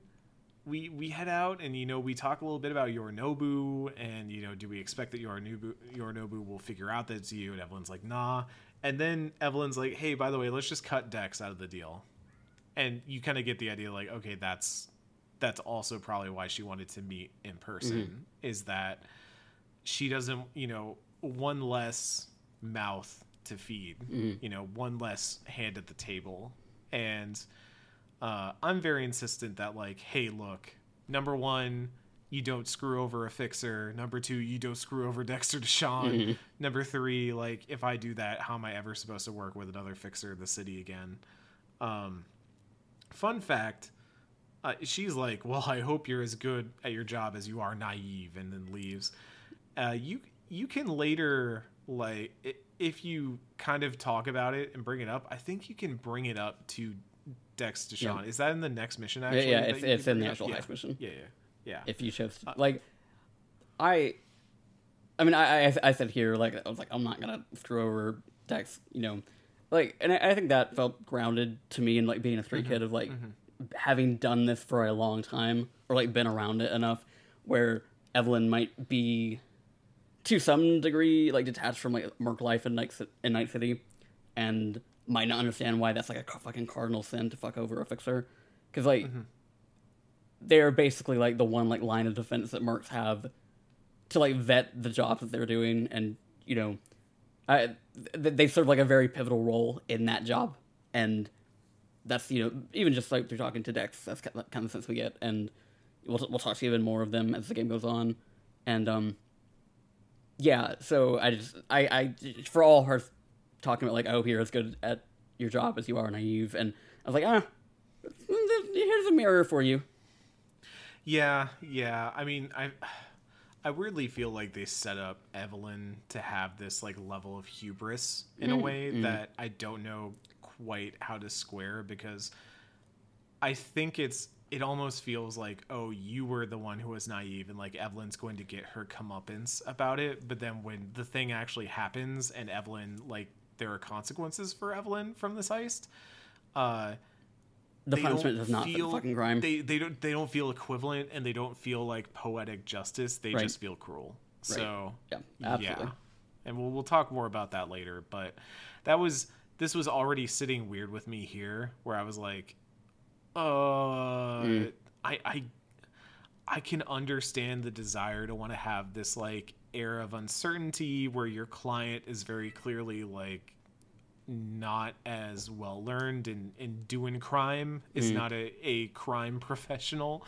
we we head out, and you know we talk a little bit about Yorinobu, and you know do we expect that Yorinobu Yorinobu will figure out that it's you? And Evelyn's like, nah. And then Evelyn's like, hey, by the way, let's just cut Dex out of the deal. And you kind of get the idea, like, okay, that's that's also probably why she wanted to meet in person is that she doesn't you know one less mouth to feed you know one less hand at the table. And uh, i'm very insistent that like hey look number one you don't screw over a fixer. Number two you don't screw over dexter deshawn number three like if i do that how am i ever supposed to work with another fixer in the city again? Um, fun fact uh, she's like, "Well, I hope you're as good at your job as you are naive," and then leaves. Uh, you you can later like if you kind of talk about it and bring it up. I think you can bring it up to Dex Deshawn. Yeah. Is that in the next mission? Yeah, Actually, yeah, that it's, it's in the actual yeah. heist mission. Yeah, yeah, yeah. If you chose, Uh, to, like, I, I mean, I, I, I said here, like, I was like, I'm not gonna screw over Dex, you know, like, and I, I think that felt grounded to me in like being a street Mm-hmm. kid of like having done this for a long time or like been around it enough where Evelyn might be to some degree like detached from like merc life in Night, in Night City and might not understand why that's like a fucking cardinal sin to fuck over a fixer. Because like they're basically like the one like line of defense that mercs have to like vet the jobs that they're doing and you know, Th- they serve like a very pivotal role in that job, and that's you know even just like through talking to Dex, that's kind of the sense we get, and we'll we'll talk to even more of them as the game goes on, and um, yeah. So I just I I for all her talking about like oh you're as good at your job as you are naive, and I was like ah, here's a mirror for you. Yeah, yeah. I mean, I I weirdly feel like they set up Evelyn to have this like level of hubris in a way that I don't know quite how to square because I think it's it almost feels like oh you were the one who was naive and like Evelyn's going to get her comeuppance about it. But then when the thing actually happens and Evelyn like there are consequences for Evelyn from this heist uh The punishment does not the fucking crime. They they don't they don't feel equivalent and they don't feel like poetic justice. They Right. just feel cruel. So yeah, absolutely. yeah, and we'll we'll talk more about that later. But that was this was already sitting weird with me here, where I was like, uh, Mm. I I I can understand the desire to want to have this like air of uncertainty where your client is very clearly like not as well learned in, in doing crime. Is not a, a crime professional.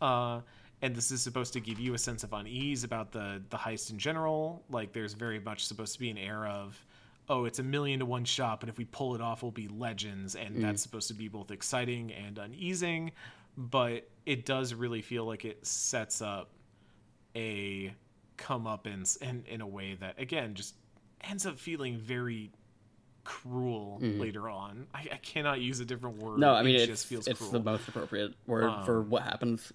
Uh, and this is supposed to give you a sense of unease about the the heist in general. Like there's very much supposed to be an air of oh it's a million to one shot but if we pull it off we'll be legends. And that's supposed to be both exciting and uneasing. But it does really feel like it sets up a comeuppance in in a way that again just ends up feeling very cruel later on. I, I cannot use a different word. No, I mean it it's just feels it's cruel. the most appropriate word Um, for what happens.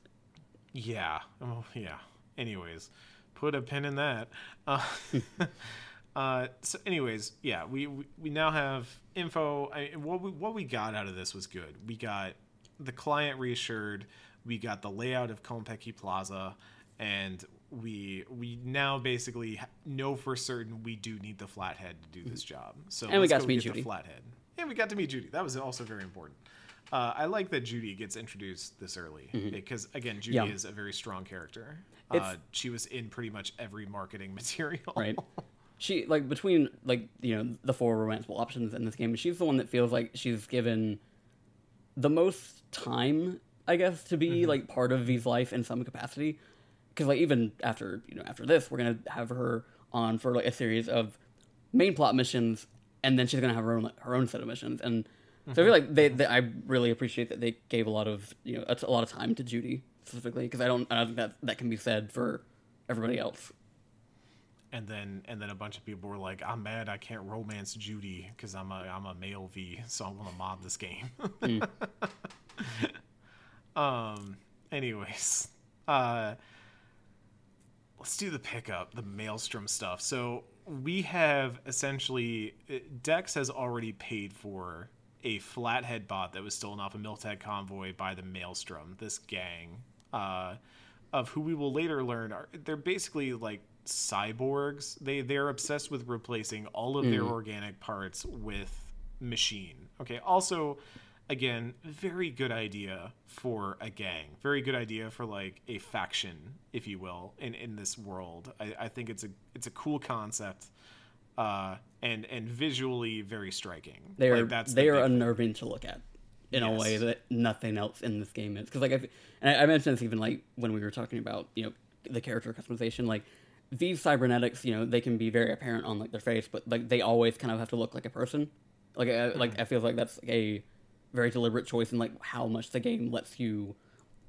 Yeah. Oh, yeah. Anyways, put a pin in that. Uh, uh, so, anyways, yeah, we, we we now have info. I, what we what we got out of this was good. We got the client reassured. We got the layout of Konpeki Plaza, and we we now basically know for certain we do need the flathead to do this job. So Mm-hmm. And we got go to meet Judy. The flathead. And we got to meet Judy. That was also very important. Uh, I like that Judy gets introduced this early because again, Judy Mm-hmm. Yeah. is a very strong character. Uh, she was in pretty much every marketing material. right? She like between like you know the four romanceable options in this game, she's the one that feels like she's given the most time, I guess, to be Mm-hmm. like part of V's life in some capacity. Because like even after you know after this, we're gonna have her on for like a series of main plot missions, and then she's gonna have her own her own set of missions. And so I feel like they, they I really appreciate that they gave a lot of you know a, a lot of time to Judy specifically because I don't I don't think that that can be said for everybody else. And then and then a bunch of people were like, "I'm mad I can't romance Judy because I'm a I'm a male V, so I'm gonna mod this game." um. Anyways, uh, let's do the pickup, the maelstrom stuff. So we have essentially Dex has already paid for a flathead bot that was stolen off a Militech convoy by the Maelstrom, this gang, uh, of who we will later learn are they're basically like cyborgs. They they're obsessed with replacing all of their organic parts with machine. Okay. Also, again, very good idea for a gang. Very good idea for like a faction, if you will, in in this world. I, I think it's a it's a cool concept. Uh, and and visually very striking. They are Like, that's the they are big thing. unnerving to look at in a way that nothing else in this game is. Because like, I've, and I, I mentioned this even like when we were talking about you know the character customization. Like these cybernetics, you know, they can be very apparent on like their face, but like they always kind of have to look like a person. Like I, like I feel like that's like, a very deliberate choice in like how much the game lets you,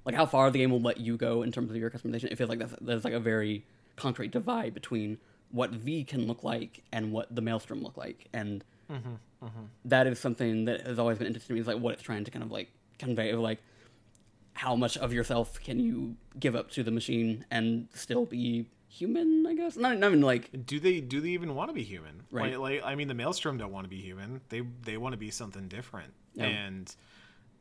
like how far the game will let you go in terms of your customization. It feels like that's there's like a very concrete divide between what V can look like and what the Maelstrom look like, and mm-hmm, mm-hmm. that is something that has always been interesting to me. Is like what it's trying to kind of like convey of like how much of yourself can you give up to the machine and still be human? I guess not. Not even like do they do they even want to be human Right. like, like i mean the maelstrom don't want to be human they they want to be something different Yeah. and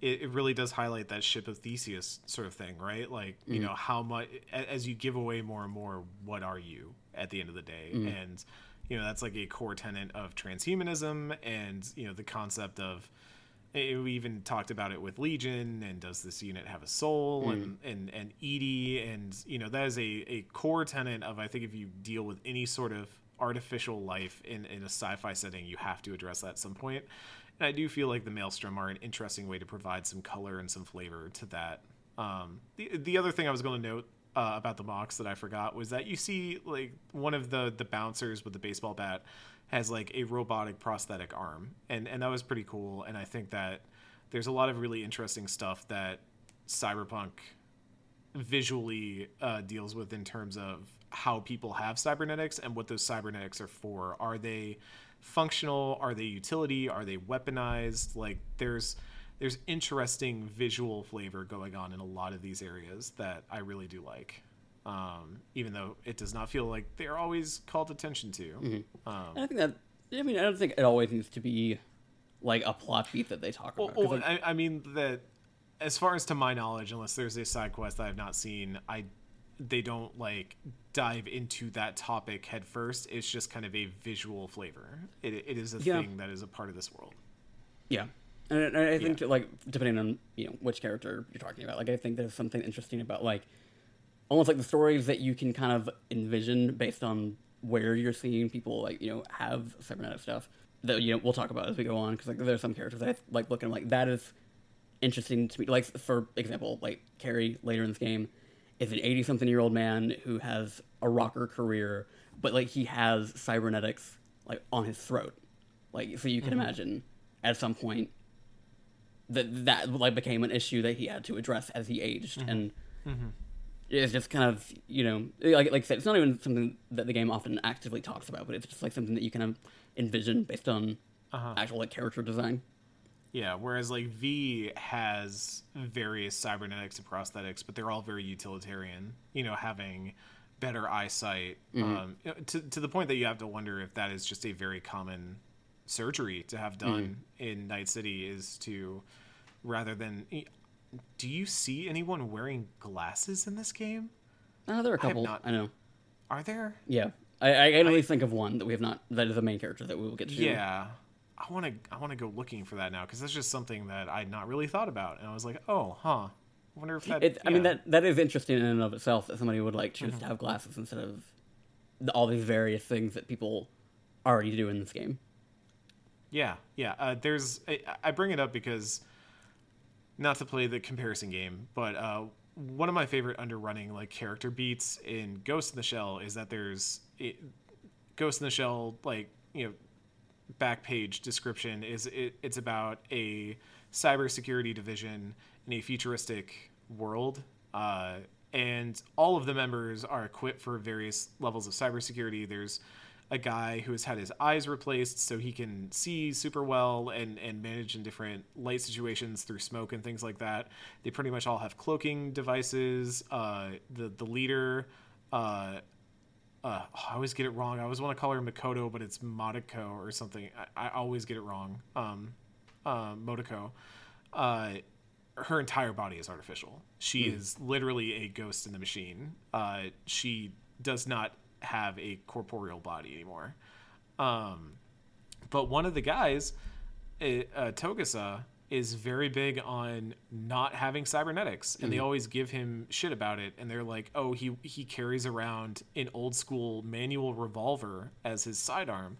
it, it really does highlight that ship of theseus sort of thing right like Mm-hmm. you know how much as you give away more and more what are you at the end of the day Mm-hmm. and you know that's like a core tenet of transhumanism and you know the concept of eh, we even talked about it with Legion and does this unit have a soul and and and EDI and you know that is a a core tenet of I think if you deal with any sort of artificial life in, in a sci-fi setting, you have to address that at some point. And I do feel like the Maelstrom are an interesting way to provide some color and some flavor to that. Um, the the other thing I was going to note uh, about the Mox that I forgot was that you see like one of the the bouncers with the baseball bat has like a robotic prosthetic arm, and and that was pretty cool. And I think that there's a lot of really interesting stuff that Cyberpunk visually uh, deals with in terms of how people have cybernetics and what those cybernetics are for. Are they functional? Are they utility? Are they weaponized? Like there's there's interesting visual flavor going on in a lot of these areas that I really do like. Um, even though it does not feel like they're always called attention to. Mm-hmm. Um, I think that I mean I don't think it always needs to be like a plot beat that they talk Well, about. well, like, I, I mean that, as far as to my knowledge, unless there's a side quest that I've not seen, I they don't like dive into that topic head first. It's just kind of a visual flavor. It, it is a Yeah. thing that is a part of this world. Yeah, and I I think like depending on you know which character you're talking about, like I think there's something interesting about like almost like the stories that you can kind of envision based on where you're seeing people like you know have cybernetic stuff that you know we'll talk about as we go on because like there's some characters that I like looking like that is interesting to me. Like for example, like Kerry later in this game is an 80 something year old man who has a rocker career, but like he has cybernetics like on his throat. Like so you can mm-hmm. imagine at some point that that like became an issue that he had to address as he aged mm-hmm. and mm-hmm. it's just kind of you know like like I said it's not even something that the game often actively talks about but it's just like something that you kind of envision based on uh-huh. actual like character design Yeah, whereas like V has various cybernetics and prosthetics, but they're all very utilitarian. You know, having better eyesight um, you know, to to the point that you have to wonder if that is just a very common surgery to have done in Night City is to rather than. Do you see anyone wearing glasses in this game? uh, there are a couple not- I know Are there? yeah I, I can only think of one that we have not that is the main character that we will get to Yeah. I want to I want to go looking for that now because that's just something that I'd not really thought about, and I was like, oh, huh. I wonder if that. It, I mean that that is interesting in and of itself that somebody would like choose to have glasses instead of the, all these various things that people already do in this game. Yeah, yeah. Uh, there's I, I bring it up because not to play the comparison game, but uh, one of my favorite underrunning like character beats in Ghost in the Shell is that there's it, Ghost in the Shell like you know back page description is it, it's about a cybersecurity division in a futuristic world. Uh, and all of the members are equipped for various levels of cybersecurity. There's a guy who has had his eyes replaced so he can see super well and, and manage in different light situations through smoke and things like that. They pretty much all have cloaking devices. Uh, the the leader, uh, uh, I always get it wrong. I always want to call her Makoto, but it's Motoko or something. I, I always get it wrong. Um, uh. Uh, her entire body is artificial. She is literally a ghost in the machine. Uh, she does not have a corporeal body anymore. Um, but one of the guys, uh, uh, Togusa, is very big on not having cybernetics, and they mm-hmm. always give him shit about it. And they're like, "Oh, he he carries around an old school manual revolver as his sidearm."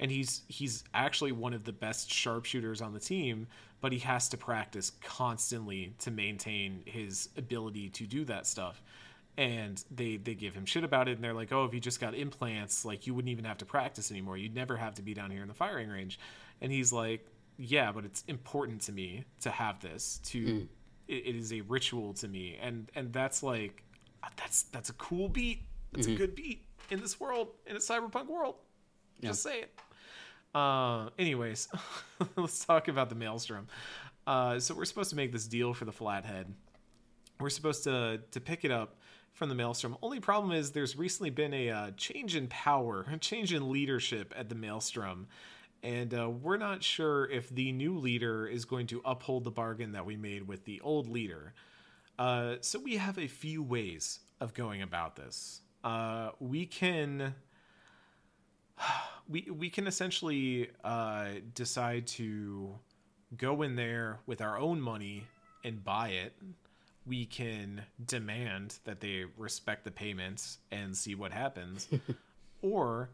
And he's he's actually one of the best sharpshooters on the team, but he has to practice constantly to maintain his ability to do that stuff and they they give him shit about it and they're like oh if you just got implants like you wouldn't even have to practice anymore you'd never have to be down here in the firing range and he's like yeah but it's important to me to have this to it, it is a ritual to me. And and that's like that's that's a cool beat. That's a good beat in this world in a cyberpunk world. Just say it uh anyways let's talk about the maelstrom. Uh so we're supposed to make this deal for the flathead. We're supposed to to pick it up from the maelstrom. Only problem is there's recently been a uh, change in power a change in leadership at the maelstrom and uh, we're not sure if the new leader is going to uphold the bargain that we made with the old leader. Uh, so we have a few ways of going about this. Uh, we can we we can essentially uh, decide to go in there with our own money and buy it. We can demand that they respect the payments and see what happens, or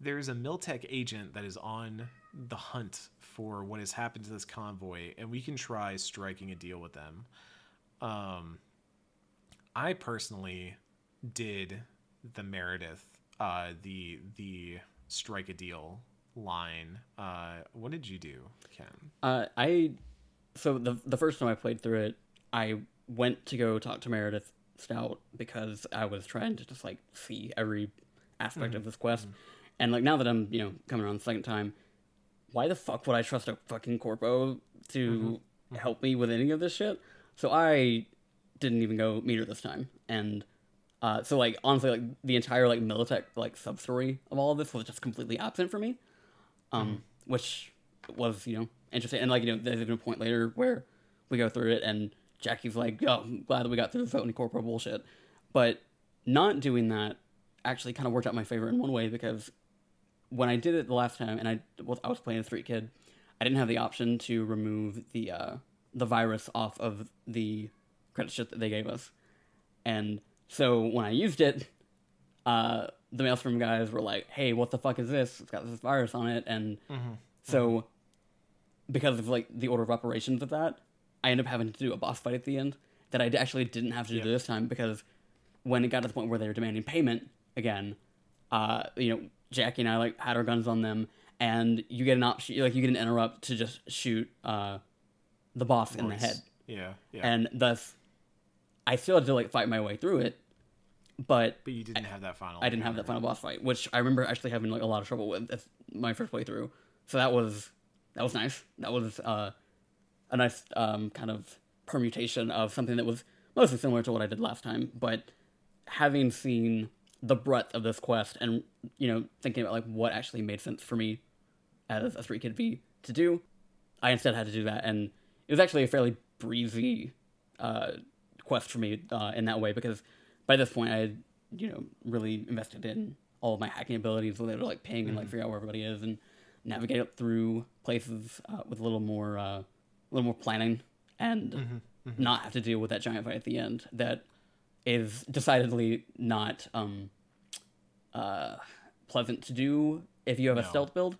there's a Militech agent that is on the hunt for what has happened to this convoy, and we can try striking a deal with them. Um, I personally did the Meredith, uh, the the strike a deal line. Uh, what did you do, Ken? Uh, I so the the first time I played through it, I went to go talk to Meredith Stout because I was trying to just like see every aspect of this quest, and like now that I'm you know coming around the second time, why the fuck would I trust a fucking corpo to help me with any of this shit? So I didn't even go meet her this time, and uh, so like honestly, like the entire like Militech like sub story of all of this was just completely absent for me, um, which was you know interesting. And like you know, there's even a point later where we go through it, and Jackie's like, "Oh, I'm glad that we got through the Voting Corporal bullshit," but not doing that actually kind of worked out my favor in one way because when I did it the last time, and I was I was playing a street kid, I didn't have the option to remove the uh, the virus off of the credit sheet that they gave us, and so when I used it, uh, the Maelstrom guys were like, "Hey, what the fuck is this? It's got this virus on it," and so because of like the order of operations of that, I ended up having to do a boss fight at the end that I actually didn't have to do this time because when it got to the point where they were demanding payment again, uh, you know, Jackie and I like had our guns on them, and you get an option, like you get an interrupt to just shoot uh, the boss in the head, Yeah, yeah. and thus I still had to like fight my way through it, but but you didn't have that final. I didn't have that final boss fight, which I remember actually having like a lot of trouble with as my first playthrough. So that was that was nice. That was uh, a nice um, kind of permutation of something that was mostly similar to what I did last time, but having seen the breadth of this quest and you know thinking about like what actually made sense for me as a street kid V to do, I instead had to do that, and it was actually a fairly breezy uh, quest for me uh, in that way because by this point I had you know really invested in all of my hacking abilities, so they were like ping and like figure out where everybody is and navigate up through places uh, with a little more uh, a little more planning and not have to deal with that giant fight at the end that is decidedly not um, uh, pleasant to do if you have a stealth build.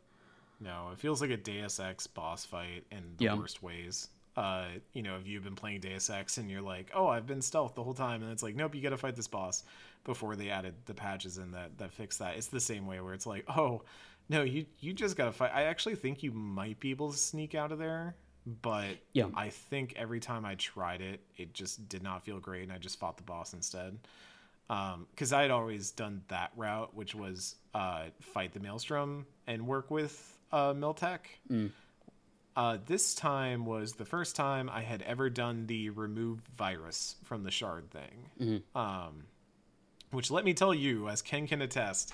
No, it feels like a Deus Ex boss fight in the Yeah. worst ways. Uh, you know, if you've been playing Deus Ex and you're like, "Oh, I've been stealth the whole time," and it's like, "Nope, you got to fight this boss." Before they added the patches in that that fix that, it's the same way where it's like, "Oh, no, you you just got to fight." I actually think you might be able to sneak out of there, but Yeah. I think every time I tried it, it just did not feel great, and I just fought the boss instead. Because I had always done that route, which was uh, fight the Maelstrom and work with uh, Militech. Uh, this time was the first time I had ever done the remove virus from the shard thing. Um, which, let me tell you, as Ken can attest,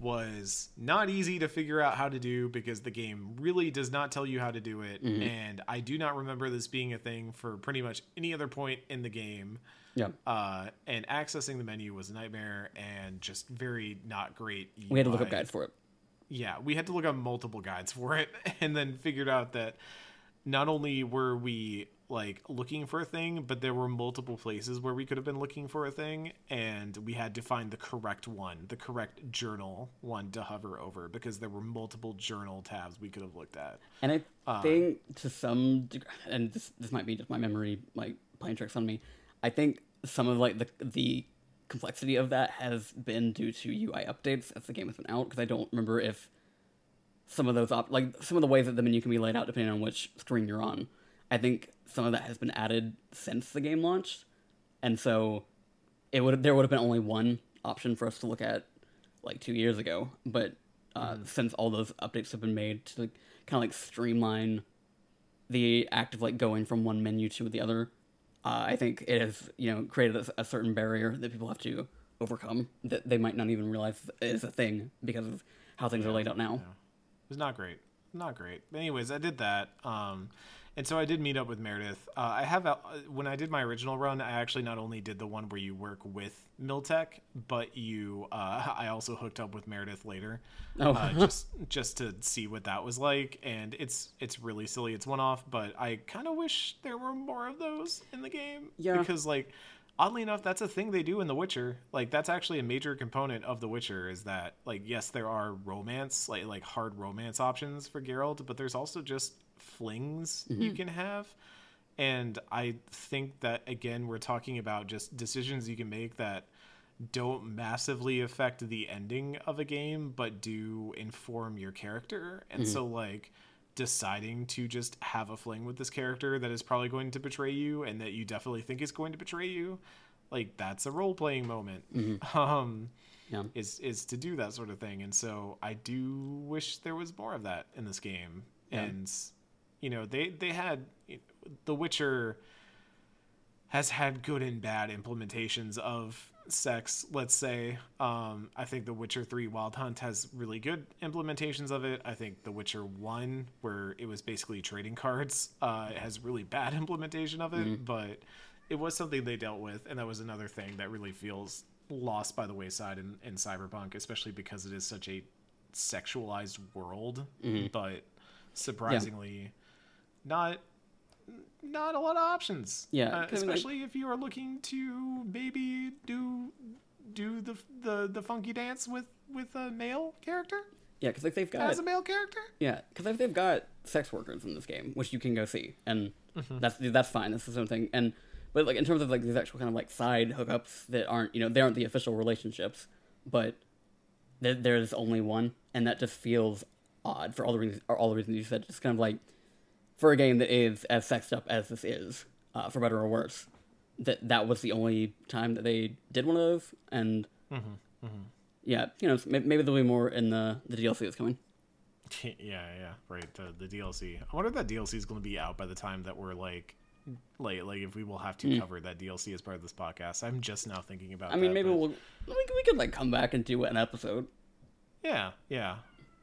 was not easy to figure out how to do because the game really does not tell you how to do it. And I do not remember this being a thing for pretty much any other point in the game. Yeah, Uh, and accessing the menu was a nightmare and just very not great. we had to look up UI. guides for it. Yeah, we had to look up multiple guides for it and then figured out that not only were we like looking for a thing, but there were multiple places where we could have been looking for a thing and we had to find the correct one, the correct journal one to hover over because there were multiple journal tabs we could have looked at. And I uh, think to some degree, and this this might be just my memory like playing tricks on me. I think some of like the the complexity of that has been due to UI updates as the game has been out because I don't remember if some of those op- like some of the ways that the menu can be laid out depending on which screen you're on. I think some of that has been added since the game launched, and so it would there would have been only one option for us to look at like two years ago. But uh, since all those updates have been made to kind of like streamline the act of like going from one menu to the other, uh, I think it has you know created a, a certain barrier that people have to overcome that they might not even realize is a thing because of how things are laid out now. It was not great. Not great. But anyways, I did that. Um, and so I did meet up with Meredith. Uh, I have, a, when I did my original run, I actually not only did the one where you work with Militech, but you, uh, I also hooked up with Meredith later, Oh. uh, just just to see what that was like. And it's it's really silly. It's one off, but I kind of wish there were more of those in the game. Yeah. Because like, oddly enough, that's a thing they do in The Witcher. Like that's actually a major component of The Witcher is that like yes, there are romance, like like hard romance options for Geralt, but there's also just flings you mm-hmm. can have. And I think that again we're talking about just decisions you can make that don't massively affect the ending of a game but do inform your character. And mm-hmm. so like deciding to just have a fling with this character that is probably going to betray you and that you definitely think is going to betray you like that's a role playing moment mm-hmm. um Yeah. is is to do that sort of thing and so i do wish there was more of that in this game Yeah. and you know they they had the witcher has had good and bad implementations of sex. Let's say um i think the witcher 3 wild hunt has really good implementations of it. I think the witcher 1 where it was basically trading cards uh has really bad implementation of it but it was something they dealt with and that was another thing that really feels lost by the wayside in, in cyberpunk especially because it is such a sexualized world. But surprisingly not not a lot of options. Yeah, uh, 'cause, like- especially if you are looking to maybe do do the the the funky dance with with a male character Yeah, because like they've got as a male character. Yeah, because like they've got sex workers in this game, which you can go see, and Mm-hmm. that's that's fine. That's the own thing. And but like in terms of like these actual kind of like side hookups that aren't you know they aren't the official relationships, but there, there's only one, and that just feels odd for all the reasons all the reasons you said. Just kind of like for a game that is as sexed up as this is, uh, for better or worse, that that was the only time that they did one of those, and mm-hmm, mm-hmm. yeah, you know maybe there'll be more in the the DLC that's coming. yeah, yeah, right. The the DLC. I wonder if that DLC is going to be out by the time that we're like. Like, like if we will have to mm. cover that DLC as part of this podcast. I'm just now thinking about. I mean, that, maybe but- we'll we, we could like come back and do an episode. Yeah, yeah.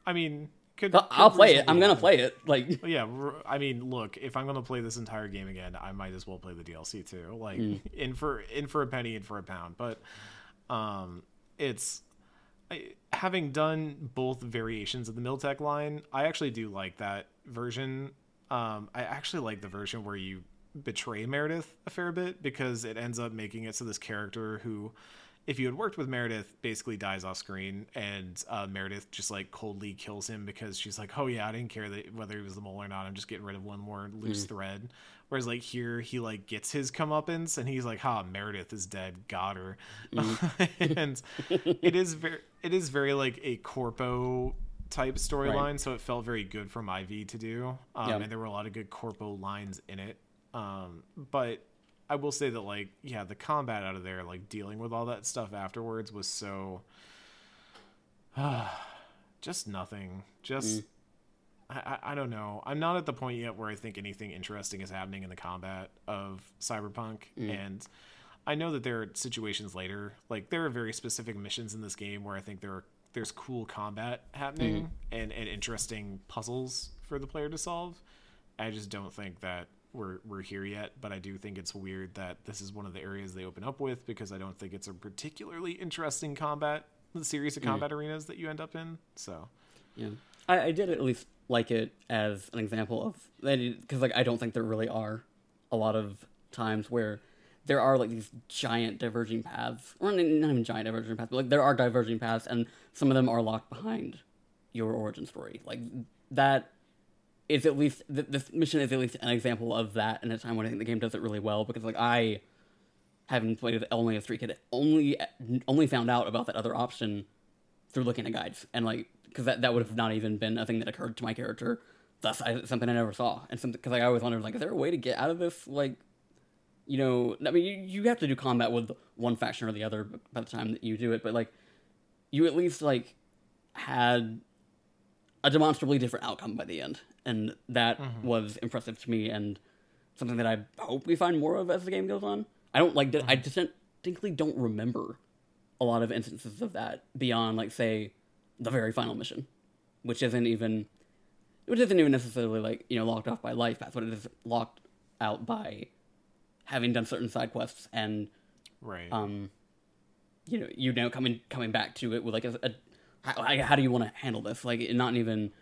I mean, could, I'll, could I'll play it. I'm gonna play it. Like, yeah, I mean, look, if I'm gonna play this entire game again, I might as well play the DLC too. Like, in for in for a penny, in for a pound. But, um, it's I, having done both variations of the Militech line. I actually do like that version. Um, I actually like the version where you betray Meredith a fair bit because it ends up making it so this character who if you had worked with Meredith, basically dies off screen, and uh, Meredith just like coldly kills him because she's like, "Oh yeah, I didn't care that whether he was the mole or not. I'm just getting rid of one more loose thread." Whereas like here, he like gets his comeuppance, and he's like, "Ha, Meredith is dead. Got her." and it is very, it is very like a corpo type storyline, Right. so it felt very good for IV to do, um, Yeah. and there were a lot of good corpo lines in it. Um, but I will say that like yeah, the combat out of there, like dealing with all that stuff afterwards was so just nothing. Just mm. I, I I don't know. I'm not at the point yet where I think anything interesting is happening in the combat of Cyberpunk mm. and I know that there are situations later, like there are very specific missions in this game where I think there are there's cool combat happening mm. and, and interesting puzzles for the player to solve. I just don't think that we're we're here yet, but I do think it's weird that this is one of the areas they open up with because I don't think it's a particularly interesting combat the series of combat arenas that you end up in. So yeah, I, I did at least like it as an example of because like I don't think there really are a lot of times where there are like these giant diverging paths, or not even giant diverging paths, but like there are diverging paths, and some of them are locked behind your origin story. Like that is at least th- this mission is at least an example of that in a time when I think the game does it really well because like I having played it only as street kid only only found out about that other option through looking at guides. And like because that, that would have not even been a thing that occurred to my character. Thus I, something i never saw. And something because like, i always wondered like is there a way to get out of this like you know i mean you, you have to do combat with one faction or the other by the time that you do it but like you at least like had a demonstrably different outcome by the end and that was impressive to me and something that i hope we find more of as the game goes on. I don't like i distinctly don't remember a lot of instances of that beyond like say the very final mission which isn't even which isn't even necessarily like you know locked off by life path but it is locked out by having done certain side quests and right. um you know you know coming coming back to it with like a, a how, how do you want to handle this? Like not even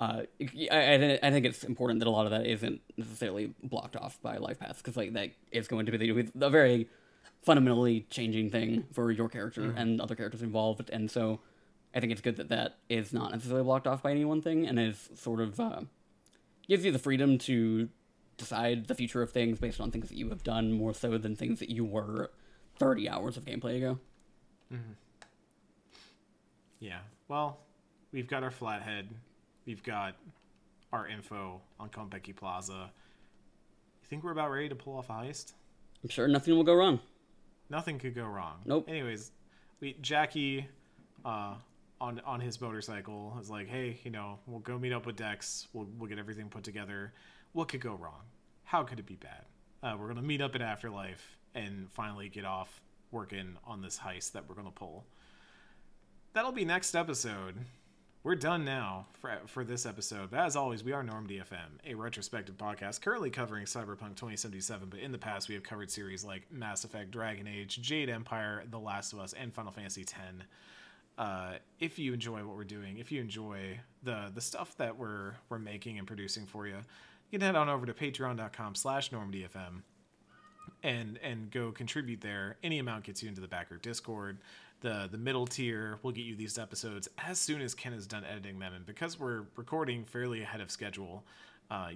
uh, I, I, think it's important that a lot of that isn't necessarily blocked off by life paths because like that is going to be a very fundamentally changing thing for your character and other characters involved, and so I think it's good that that is not necessarily blocked off by any one thing and is sort of uh, gives you the freedom to decide the future of things based on things that you have done more so than things that you were 30 hours of gameplay ago. Yeah. Well, we've got our flathead. We've got our info on Konpeki Plaza. You think we're about ready to pull off a heist? I'm sure nothing will go wrong. Nothing could go wrong. Nope. Anyways, we Jackie uh on on his motorcycle is like, "Hey, you know, we'll go meet up with Dex. We'll we'll get everything put together. What could go wrong? How could it be bad? Uh, we're going to meet up in Afterlife and finally get off working on this heist that we're going to pull." That'll be next episode. We're done now for, for this episode. But as always, we are Normandy FM, a retrospective podcast currently covering Cyberpunk 2077. But in the past, we have covered series like Mass Effect, Dragon Age, Jade Empire, The Last of Us, and Final Fantasy X. Uh, if you enjoy what we're doing, if you enjoy the the stuff that we're we're making and producing for you, you can head on over to patreon.com/slash normandyfm and and go contribute there. Any amount gets you into the backer Discord. The the middle tier will get you these episodes as soon as Ken is done editing them. And because we're recording fairly ahead of schedule, uh,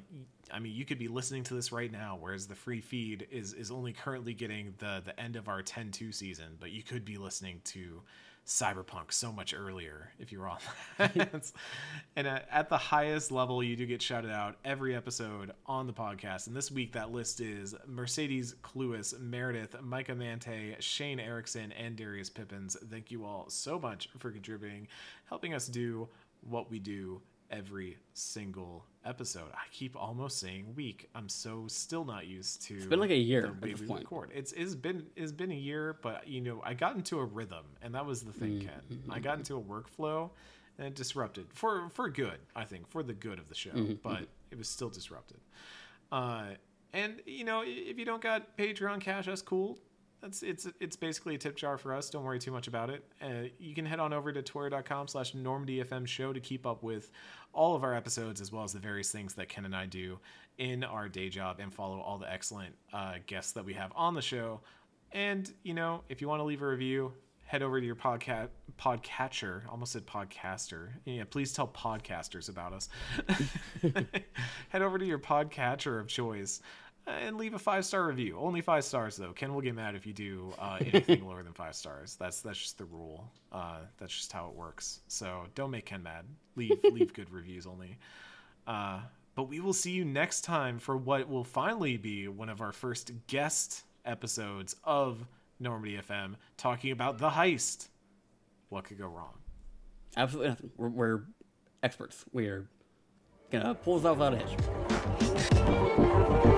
I mean you could be listening to this right now, whereas the free feed is is only currently getting the the end of our 10-2 season, but you could be listening to Cyberpunk so much earlier if you're on that. and uh, at the highest level, you do get shouted out every episode on the podcast. And this week, that list is Mercedes Cluis, Meredith, Micah Mante, Shane Erickson, and Darius Pippins. Thank you all so much for contributing, helping us do what we do every single episode. I keep almost saying week. I'm so still not used to. It's been like a year at way this we point. record. It's it's been it's been a year, but you know I got into a rhythm, and that was the thing, Mm, Ken. I got into a workflow, and it disrupted for for good. I think for the good of the show, Mm-hmm, but it was still disrupted. Uh, and you know, if you don't got Patreon cash, that's cool. That's it's it's basically a tip jar for us. Don't worry too much about it. Uh, you can head on over to twitter.com slash normandyfm show to keep up with all of our episodes as well as the various things that Ken and I do in our day job and follow all the excellent uh, guests that we have on the show. And you know, if you want to leave a review, head over to your podcast podcatcher. Almost said podcaster. Yeah, please tell podcasters about us. head over to your podcatcher of choice and leave a five star review. Only five stars though. Ken will get mad if you do uh, anything lower than five stars. That's that's just the rule. Uh, that's just how it works. So don't make Ken mad. Leave leave good reviews only. Uh, but we will see you next time for what will finally be one of our first guest episodes of Normandy FM, talking about the heist. What could go wrong? Absolutely nothing. We're, we're experts. We're gonna pull ourselves out of hitch.